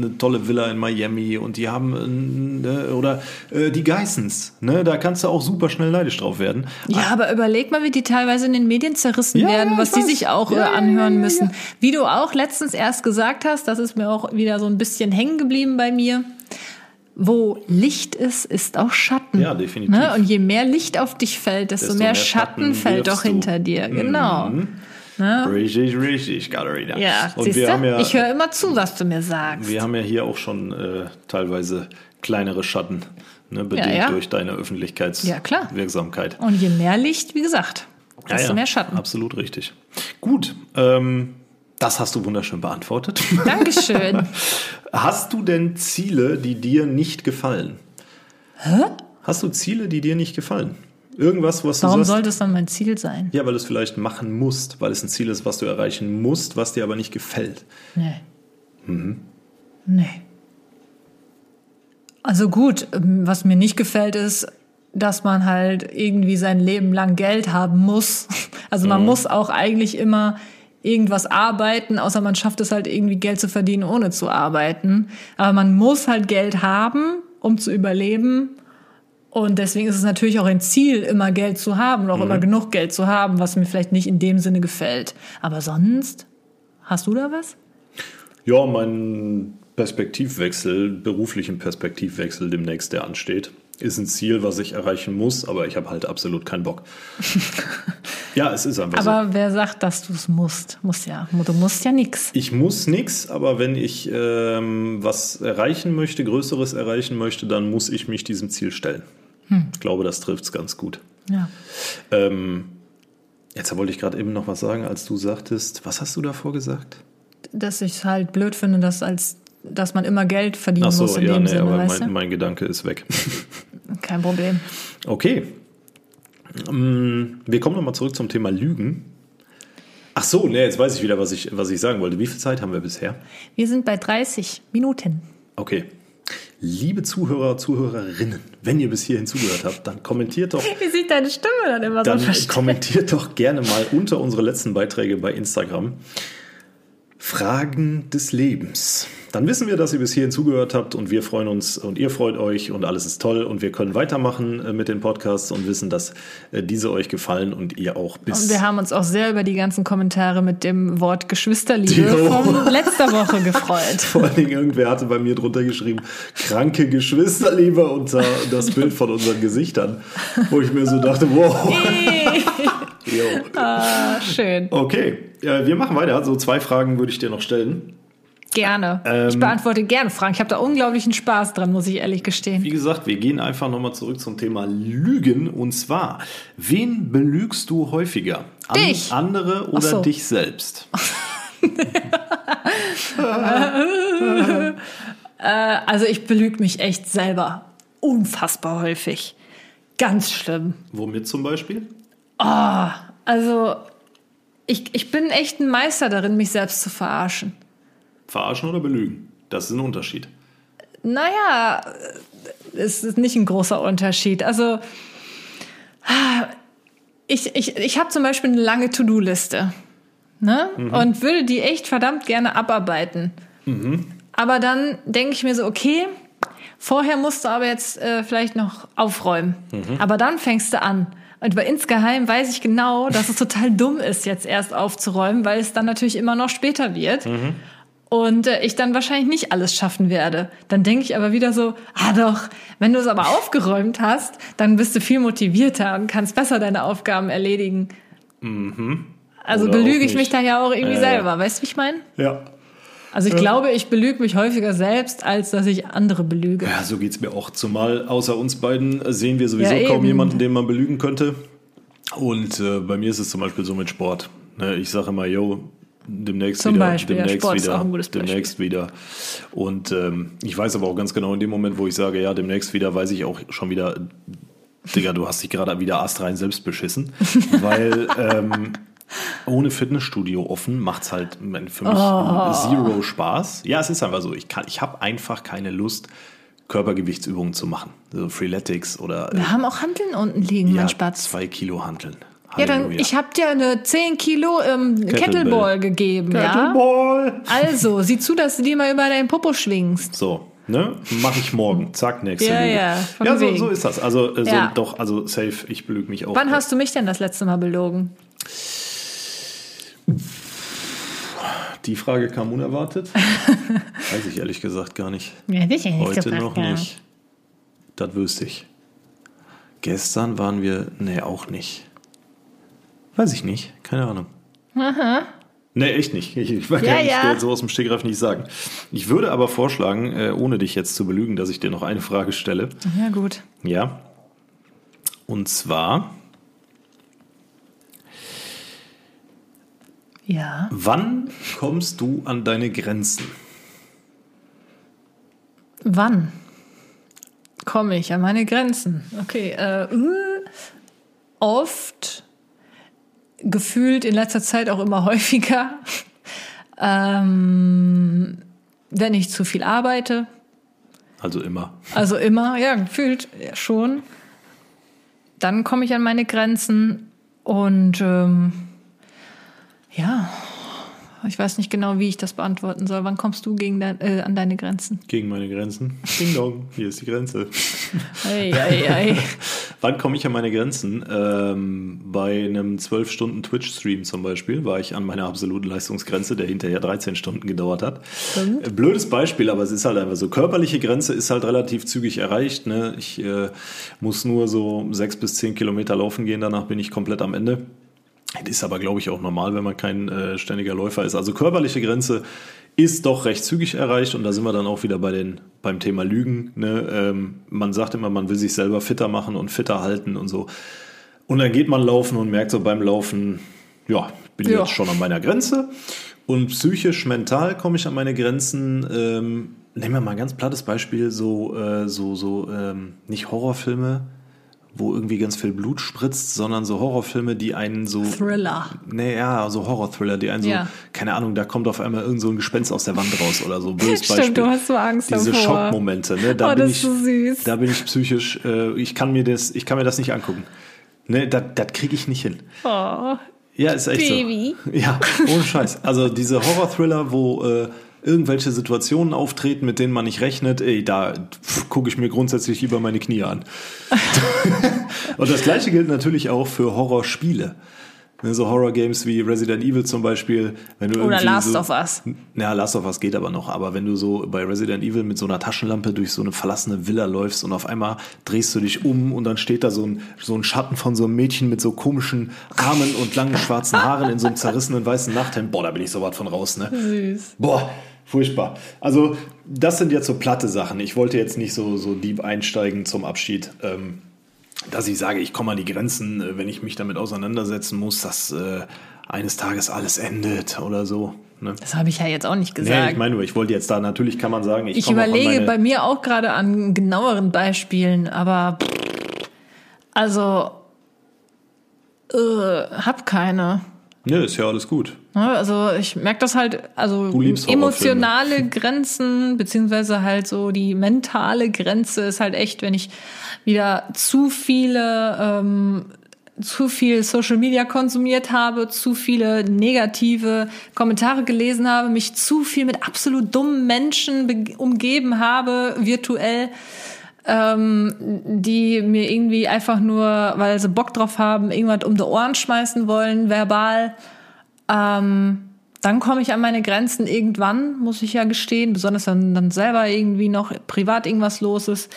[SPEAKER 2] eine tolle Villa in Miami und die haben äh, ne, oder äh, die Geissens, ne? Da kannst du auch super schnell neidisch drauf werden.
[SPEAKER 1] Ja, aber überleg mal, wie die teilweise in den Medien zerrissen
[SPEAKER 2] Ja,
[SPEAKER 1] werden, was die sich auch
[SPEAKER 2] Ja,
[SPEAKER 1] äh,
[SPEAKER 2] ja,
[SPEAKER 1] anhören müssen. Wie du auch letztens erst gesagt hast, das ist mir auch wieder so ein bisschen hängen geblieben bei mir. Wo Licht ist, ist auch Schatten.
[SPEAKER 2] Ja, definitiv.
[SPEAKER 1] Ne? Und je mehr Licht auf dich fällt, desto,
[SPEAKER 2] Desto
[SPEAKER 1] mehr,
[SPEAKER 2] mehr
[SPEAKER 1] Schatten,
[SPEAKER 2] Schatten
[SPEAKER 1] fällt doch.
[SPEAKER 2] Mhm.
[SPEAKER 1] hinter dir. Genau.
[SPEAKER 2] Richtig, richtig, Katharina.
[SPEAKER 1] Ja,
[SPEAKER 2] und wir
[SPEAKER 1] du?
[SPEAKER 2] haben ja,
[SPEAKER 1] ich höre immer zu, was du mir sagst.
[SPEAKER 2] wir haben ja hier auch schon äh, teilweise kleinere Schatten, ne, bedingt
[SPEAKER 1] Ja, ja.
[SPEAKER 2] durch deine
[SPEAKER 1] Ja, klar.
[SPEAKER 2] Öffentlichkeitswirksamkeit.
[SPEAKER 1] Und je mehr Licht, wie gesagt, desto mehr Schatten.
[SPEAKER 2] Absolut richtig. Gut, ähm, das hast du wunderschön beantwortet.
[SPEAKER 1] Dankeschön. [LAUGHS]
[SPEAKER 2] Hast du denn Ziele, die dir nicht gefallen?
[SPEAKER 1] Hä?
[SPEAKER 2] Hast du Ziele, die dir nicht gefallen? Irgendwas, was
[SPEAKER 1] Warum
[SPEAKER 2] du sagst,
[SPEAKER 1] sollte es dann mein Ziel sein?
[SPEAKER 2] ja, weil du es vielleicht machen musst, weil es ein Ziel ist, was du erreichen musst, was dir aber nicht gefällt.
[SPEAKER 1] Nee.
[SPEAKER 2] Mhm.
[SPEAKER 1] Nee. Also gut, ähm, was mir nicht gefällt, ist, dass man halt irgendwie sein Leben lang Geld haben muss. [LAUGHS] Also
[SPEAKER 2] Mhm.
[SPEAKER 1] man muss auch eigentlich immer irgendwas arbeiten, außer man schafft es halt irgendwie Geld zu verdienen, ohne zu arbeiten. Aber man muss halt Geld haben, um zu überleben. Und deswegen ist es natürlich auch ein Ziel, immer Geld zu haben und auch
[SPEAKER 2] Mhm.
[SPEAKER 1] immer genug Geld zu haben, was mir vielleicht nicht in dem Sinne gefällt. Aber sonst Hast du da was?
[SPEAKER 2] Ja, mein Perspektivwechsel, beruflichen Perspektivwechsel demnächst, der ansteht, ist ein Ziel, was ich erreichen muss, aber ich habe halt absolut keinen Bock. [LAUGHS] ja, es ist einfach
[SPEAKER 1] Aber
[SPEAKER 2] so.
[SPEAKER 1] wer sagt, dass du es musst? Muss ja. Du musst ja nichts.
[SPEAKER 2] Ich muss nichts, aber wenn ich ähm, was erreichen möchte, Größeres erreichen möchte, dann muss ich mich diesem Ziel stellen. Ich glaube, das trifft es ganz gut.
[SPEAKER 1] Ja.
[SPEAKER 2] Ähm, jetzt wollte ich gerade eben noch was sagen, als du sagtest, was hast du davor gesagt?
[SPEAKER 1] Dass ich es halt blöd finde, dass, als, dass man immer Geld verdienen
[SPEAKER 2] Ach so,
[SPEAKER 1] muss in
[SPEAKER 2] ja,
[SPEAKER 1] dem
[SPEAKER 2] nee,
[SPEAKER 1] Sinne,
[SPEAKER 2] aber mein, mein Gedanke ist weg. [LAUGHS]
[SPEAKER 1] Kein Problem.
[SPEAKER 2] Okay. Mm, Wir kommen nochmal zurück zum Thema Lügen. Ach so, nee, jetzt weiß ich wieder, was ich, was ich sagen wollte. Wie viel Zeit haben wir bisher?
[SPEAKER 1] Wir sind bei 30 Minuten.
[SPEAKER 2] Okay. Liebe Zuhörer, Zuhörerinnen, wenn ihr bis hierhin zugehört habt, dann kommentiert doch, [LAUGHS]
[SPEAKER 1] Wie sieht deine Stimme dann immer
[SPEAKER 2] dann
[SPEAKER 1] so versteckt?
[SPEAKER 2] kommentiert doch gerne mal unter unsere letzten Beiträge bei Instagram. Fragen des Lebens. Dann wissen wir, dass ihr bis hierhin zugehört habt und wir freuen uns und ihr freut euch und alles ist toll und wir können weitermachen äh, mit den Podcasts und wissen, dass äh, diese euch gefallen und ihr auch bis
[SPEAKER 1] Und wir haben uns auch sehr über die ganzen Kommentare mit dem Wort Geschwisterliebe von letzter Woche gefreut. [LAUGHS]
[SPEAKER 2] Vor allen Dingen, irgendwer hatte bei mir drunter geschrieben, kranke Geschwisterliebe unter das [LAUGHS] Bild von unseren Gesichtern, wo ich mir so dachte, wow. [LAUGHS] Jo.
[SPEAKER 1] ah, schön.
[SPEAKER 2] Okay, äh, wir machen weiter. So zwei Fragen würde ich dir noch stellen.
[SPEAKER 1] Gerne. ich
[SPEAKER 2] Ähm,
[SPEAKER 1] beantworte gerne Fragen. Ich habe da unglaublichen Spaß dran, muss ich ehrlich gestehen.
[SPEAKER 2] Wie gesagt, wir gehen einfach nochmal zurück zum Thema Lügen. Und zwar, wen belügst du häufiger? An
[SPEAKER 1] Dich.
[SPEAKER 2] Andere oder
[SPEAKER 1] so.
[SPEAKER 2] dich selbst? [LAUGHS]
[SPEAKER 1] Also ich belüge mich echt selber. Unfassbar häufig. Ganz schlimm.
[SPEAKER 2] Womit zum Beispiel?
[SPEAKER 1] Also ich, ich bin echt ein Meister darin, mich selbst zu verarschen.
[SPEAKER 2] Verarschen oder belügen? Das ist ein Unterschied.
[SPEAKER 1] Naja, es ist nicht ein großer Unterschied. Also, ich, ich, ich habe zum Beispiel eine lange To-Do-Liste. Ne? Und würde die echt verdammt gerne abarbeiten. Aber dann denke ich mir so, okay, vorher musst du aber jetzt äh, vielleicht noch aufräumen. Aber dann fängst du an. Und bei insgeheim weiß ich genau, dass es total dumm ist, jetzt erst aufzuräumen, weil es dann natürlich immer noch später wird. Und äh, ich dann wahrscheinlich nicht alles schaffen werde. Dann denke ich aber wieder so, ah doch, wenn du es aber aufgeräumt hast, dann bist du viel motivierter und kannst besser deine Aufgaben erledigen. Also
[SPEAKER 2] Oder
[SPEAKER 1] belüge ich mich da ja auch irgendwie
[SPEAKER 2] ja.
[SPEAKER 1] selber. Weißt du, wie ich meine?
[SPEAKER 2] Ja.
[SPEAKER 1] Also ich glaube, ich belüge mich häufiger selbst, als dass ich andere belüge.
[SPEAKER 2] Ja, so geht's mir auch. Zumal außer uns beiden äh, sehen wir sowieso
[SPEAKER 1] Ja,
[SPEAKER 2] kaum jemanden, den man belügen könnte. Und äh, bei mir ist es zum Beispiel so mit Sport. Ne, ich sage immer, yo, demnächst
[SPEAKER 1] Zum
[SPEAKER 2] wieder,
[SPEAKER 1] Beispiel, ja,
[SPEAKER 2] demnächst
[SPEAKER 1] ist
[SPEAKER 2] wieder, demnächst wieder. Und ähm, ich weiß aber auch ganz genau, in dem Moment, wo ich sage, ja, demnächst wieder, weiß ich auch schon wieder, Digga, du hast dich gerade wieder astrein selbst beschissen. [LAUGHS] weil ähm, ohne Fitnessstudio offen macht's halt für mich
[SPEAKER 1] Oh.
[SPEAKER 2] zero Spaß. Ja, es ist einfach so. Ich kann, ich habe einfach keine Lust, Körpergewichtsübungen zu machen. So Freeletics oder
[SPEAKER 1] Wir haben auch Handeln unten liegen,
[SPEAKER 2] ja,
[SPEAKER 1] mein Spatz.
[SPEAKER 2] zwei Kilo Hanteln.
[SPEAKER 1] Ja, dann, ich habe dir eine 10 Kilo ähm, Kettleball gegeben, ja?
[SPEAKER 2] Kettleball.
[SPEAKER 1] Also, sieh zu, dass du die mal über deinen Popo schwingst.
[SPEAKER 2] So, ne? Mache ich morgen. Zack, nächste
[SPEAKER 1] Ja,
[SPEAKER 2] Lüge.
[SPEAKER 1] ja, von
[SPEAKER 2] ja so,
[SPEAKER 1] wegen.
[SPEAKER 2] so ist das. Also, äh, so,
[SPEAKER 1] Ja.
[SPEAKER 2] doch, also safe, ich belüge mich auch.
[SPEAKER 1] Wann hast du mich denn das letzte Mal belogen?
[SPEAKER 2] Die Frage kam unerwartet. [LAUGHS] Weiß ich ehrlich gesagt gar nicht.
[SPEAKER 1] Ja, sicher
[SPEAKER 2] Heute noch nicht. Das wüsste ich. Gestern waren wir, nee, auch nicht. Weiß ich nicht, keine Ahnung. Nee, echt nicht. Ich, ich kann
[SPEAKER 1] Ja,
[SPEAKER 2] ich
[SPEAKER 1] ja.
[SPEAKER 2] so aus dem Stegreif nicht sagen. Ich würde aber vorschlagen, äh, ohne dich jetzt zu belügen, dass ich dir noch eine Frage stelle.
[SPEAKER 1] Ja, gut.
[SPEAKER 2] Ja. Und zwar,
[SPEAKER 1] Ja.
[SPEAKER 2] wann kommst du an deine Grenzen?
[SPEAKER 1] Wann komme ich an meine Grenzen? Okay, äh, äh, oft, gefühlt in letzter Zeit auch immer [LAUGHS] häufiger, ähm, wenn ich zu viel arbeite.
[SPEAKER 2] Also immer.
[SPEAKER 1] Also immer, ja, gefühlt ja, schon. Dann komme ich an meine Grenzen und ähm, ja, Ich weiß nicht genau, wie ich das beantworten soll. Wann kommst du gegen dein, äh, an deine Grenzen?
[SPEAKER 2] Gegen meine Grenzen. Ding dong, hier ist die Grenze.
[SPEAKER 1] Ei, ei, ei. [LAUGHS]
[SPEAKER 2] Wann komme ich an meine Grenzen? Ähm, bei einem 12 Stunden Twitch-Stream zum Beispiel war ich an meiner absoluten Leistungsgrenze, der hinterher 13 Stunden gedauert hat.
[SPEAKER 1] Stimmt.
[SPEAKER 2] Äh, Blödes Beispiel, aber es ist halt einfach so. Körperliche Grenze ist halt relativ zügig erreicht. Ne? Ich äh, muss nur so sechs bis zehn Kilometer laufen gehen, danach bin ich komplett am Ende. Das ist aber, glaube ich, auch normal, wenn man kein äh, ständiger Läufer ist. Also körperliche Grenze ist doch recht zügig erreicht und da sind wir dann auch wieder bei den, beim Thema Lügen. Ne? Ähm, man sagt immer, man will sich selber fitter machen und fitter halten und so. Und dann geht man laufen und merkt so beim Laufen, ja, bin
[SPEAKER 1] Ja.
[SPEAKER 2] jetzt schon an meiner Grenze. Und psychisch, mental komme ich an meine Grenzen. Ähm, nehmen wir mal ein ganz plattes Beispiel, so, äh, so, so, ähm, nicht Horrorfilme, wo irgendwie ganz viel Blut spritzt, sondern so Horrorfilme, die einen so.
[SPEAKER 1] Thriller.
[SPEAKER 2] Nee, ja, so Horror-Thriller, die einen so,
[SPEAKER 1] Ja.
[SPEAKER 2] keine Ahnung, da kommt auf einmal irgend so ein Gespenst aus der Wand raus oder so. Böses
[SPEAKER 1] Stimmt,
[SPEAKER 2] Beispiel.
[SPEAKER 1] du hast so Angst
[SPEAKER 2] Diese
[SPEAKER 1] davor.
[SPEAKER 2] Schockmomente, ne? Da
[SPEAKER 1] Oh,
[SPEAKER 2] bin
[SPEAKER 1] das
[SPEAKER 2] ich,
[SPEAKER 1] ist so süß.
[SPEAKER 2] Da bin ich psychisch, äh, ich kann mir das, ich kann mir das nicht angucken. Ne, das, das kriege ich nicht hin.
[SPEAKER 1] Oh.
[SPEAKER 2] Ja, ist echt
[SPEAKER 1] Baby.
[SPEAKER 2] so. Ja, ohne Scheiß. Also diese Horror-Thriller, wo äh, irgendwelche Situationen auftreten, mit denen man nicht rechnet, ey, da gucke ich mir grundsätzlich lieber meine Knie an. [LAUGHS] Und das gleiche gilt natürlich auch für Horrorspiele. Ne, So Horror-Games wie Resident Evil zum Beispiel. Wenn du
[SPEAKER 1] Oder
[SPEAKER 2] irgendwie
[SPEAKER 1] Last
[SPEAKER 2] so,
[SPEAKER 1] of Us.
[SPEAKER 2] Ja, Last of Us geht aber noch. Aber wenn du so bei Resident Evil mit so einer Taschenlampe durch so eine verlassene Villa läufst und auf einmal drehst du dich um und dann steht da so ein, so ein Schatten von so einem Mädchen mit so komischen Armen und langen schwarzen Haaren in so einem zerrissenen weißen Nachthemd. Boah, da bin ich so weit von raus, ne?
[SPEAKER 1] Süß.
[SPEAKER 2] Boah, furchtbar. Also, das sind jetzt so platte Sachen. Ich wollte jetzt nicht so, so deep einsteigen zum Abschied. Ähm, dass ich sage, ich komme an die Grenzen, äh, wenn ich mich damit auseinandersetzen muss, dass äh, eines Tages alles endet oder so. Ne?
[SPEAKER 1] Das habe ich ja jetzt auch nicht
[SPEAKER 2] Nee,
[SPEAKER 1] gesagt.
[SPEAKER 2] ich meine nur, ich wollte jetzt da, natürlich kann man sagen, ich,
[SPEAKER 1] ich überlege bei mir auch gerade an genaueren Beispielen, aber also äh, hab keine.
[SPEAKER 2] Nö, ist ja alles gut.
[SPEAKER 1] Ne, Also ich merke das halt, also emotionale Grenzen, beziehungsweise halt so die mentale Grenze ist halt echt, wenn ich wieder zu viele, ähm, zu viel Social Media konsumiert habe, zu viele negative Kommentare gelesen habe, mich zu viel mit absolut dummen Menschen be- umgeben habe, virtuell ähm, die mir irgendwie einfach nur, weil sie Bock drauf haben, irgendwas um die Ohren schmeißen wollen, verbal. Ähm, dann komme ich an meine Grenzen irgendwann, muss ich ja gestehen, besonders wenn dann selber irgendwie noch privat irgendwas los ist.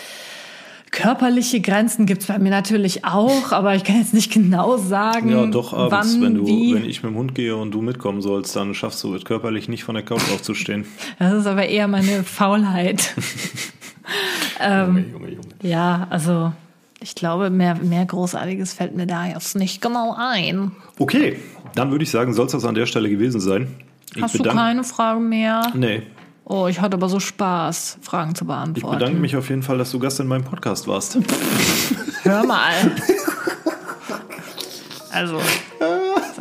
[SPEAKER 1] Körperliche Grenzen gibt's bei mir natürlich auch, aber ich kann jetzt nicht genau sagen,
[SPEAKER 2] Ja, doch abends,
[SPEAKER 1] wann,
[SPEAKER 2] wenn du,
[SPEAKER 1] wie.
[SPEAKER 2] wenn ich mit dem Hund gehe und du mitkommen sollst, dann schaffst du es körperlich nicht von der Couch aufzustehen.
[SPEAKER 1] Das ist aber eher meine Faulheit. [LAUGHS] Ähm,
[SPEAKER 2] Junge, Junge, Junge.
[SPEAKER 1] ja, also ich glaube, mehr, mehr Großartiges fällt mir da jetzt nicht genau ein.
[SPEAKER 2] Okay, dann würde ich sagen, soll es das an der Stelle gewesen sein. Ich
[SPEAKER 1] Hast du keine Fragen mehr?
[SPEAKER 2] Nee,
[SPEAKER 1] Oh, ich hatte aber so Spaß, Fragen zu
[SPEAKER 2] ich
[SPEAKER 1] beantworten.
[SPEAKER 2] bedanke mich auf jeden Fall, dass du Gast in meinem Podcast warst.
[SPEAKER 1] Hör mal. [LAUGHS] Also,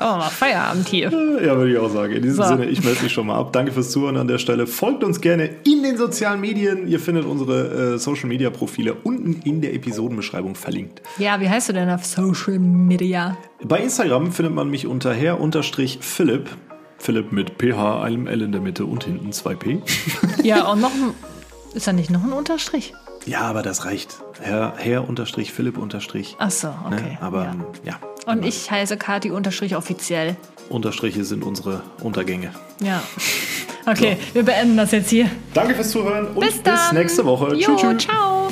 [SPEAKER 1] auch mal Feierabend hier.
[SPEAKER 2] Ja, würde ich auch sagen. In diesem
[SPEAKER 1] So.
[SPEAKER 2] Sinne, ich melde mich schon mal ab. Danke fürs Zuhören an der Stelle. Folgt uns gerne in den sozialen Medien. Ihr findet unsere äh, Social Media Profile unten in der Episodenbeschreibung verlinkt.
[SPEAKER 1] Ja, wie heißt du denn auf Social Media?
[SPEAKER 2] Bei Instagram findet man mich unter her-philipp. Philipp mit PH, einem L in der Mitte und hinten 2P. [LAUGHS]
[SPEAKER 1] Ja, und noch ein. Ist da nicht noch ein Unterstrich?
[SPEAKER 2] Ja, aber das reicht. Herr, Herr unterstrich Philipp unterstrich.
[SPEAKER 1] Ach so, okay.
[SPEAKER 2] Ne? Aber
[SPEAKER 1] ja.
[SPEAKER 2] ja.
[SPEAKER 1] Und ich heiße Kati Unterstrich offiziell.
[SPEAKER 2] Unterstriche sind unsere Untergänge.
[SPEAKER 1] Ja. Okay, wir beenden das jetzt hier.
[SPEAKER 2] Danke fürs Zuhören und
[SPEAKER 1] Bis
[SPEAKER 2] bis nächste Woche.
[SPEAKER 1] Jo,
[SPEAKER 2] tschüss.
[SPEAKER 1] ciao.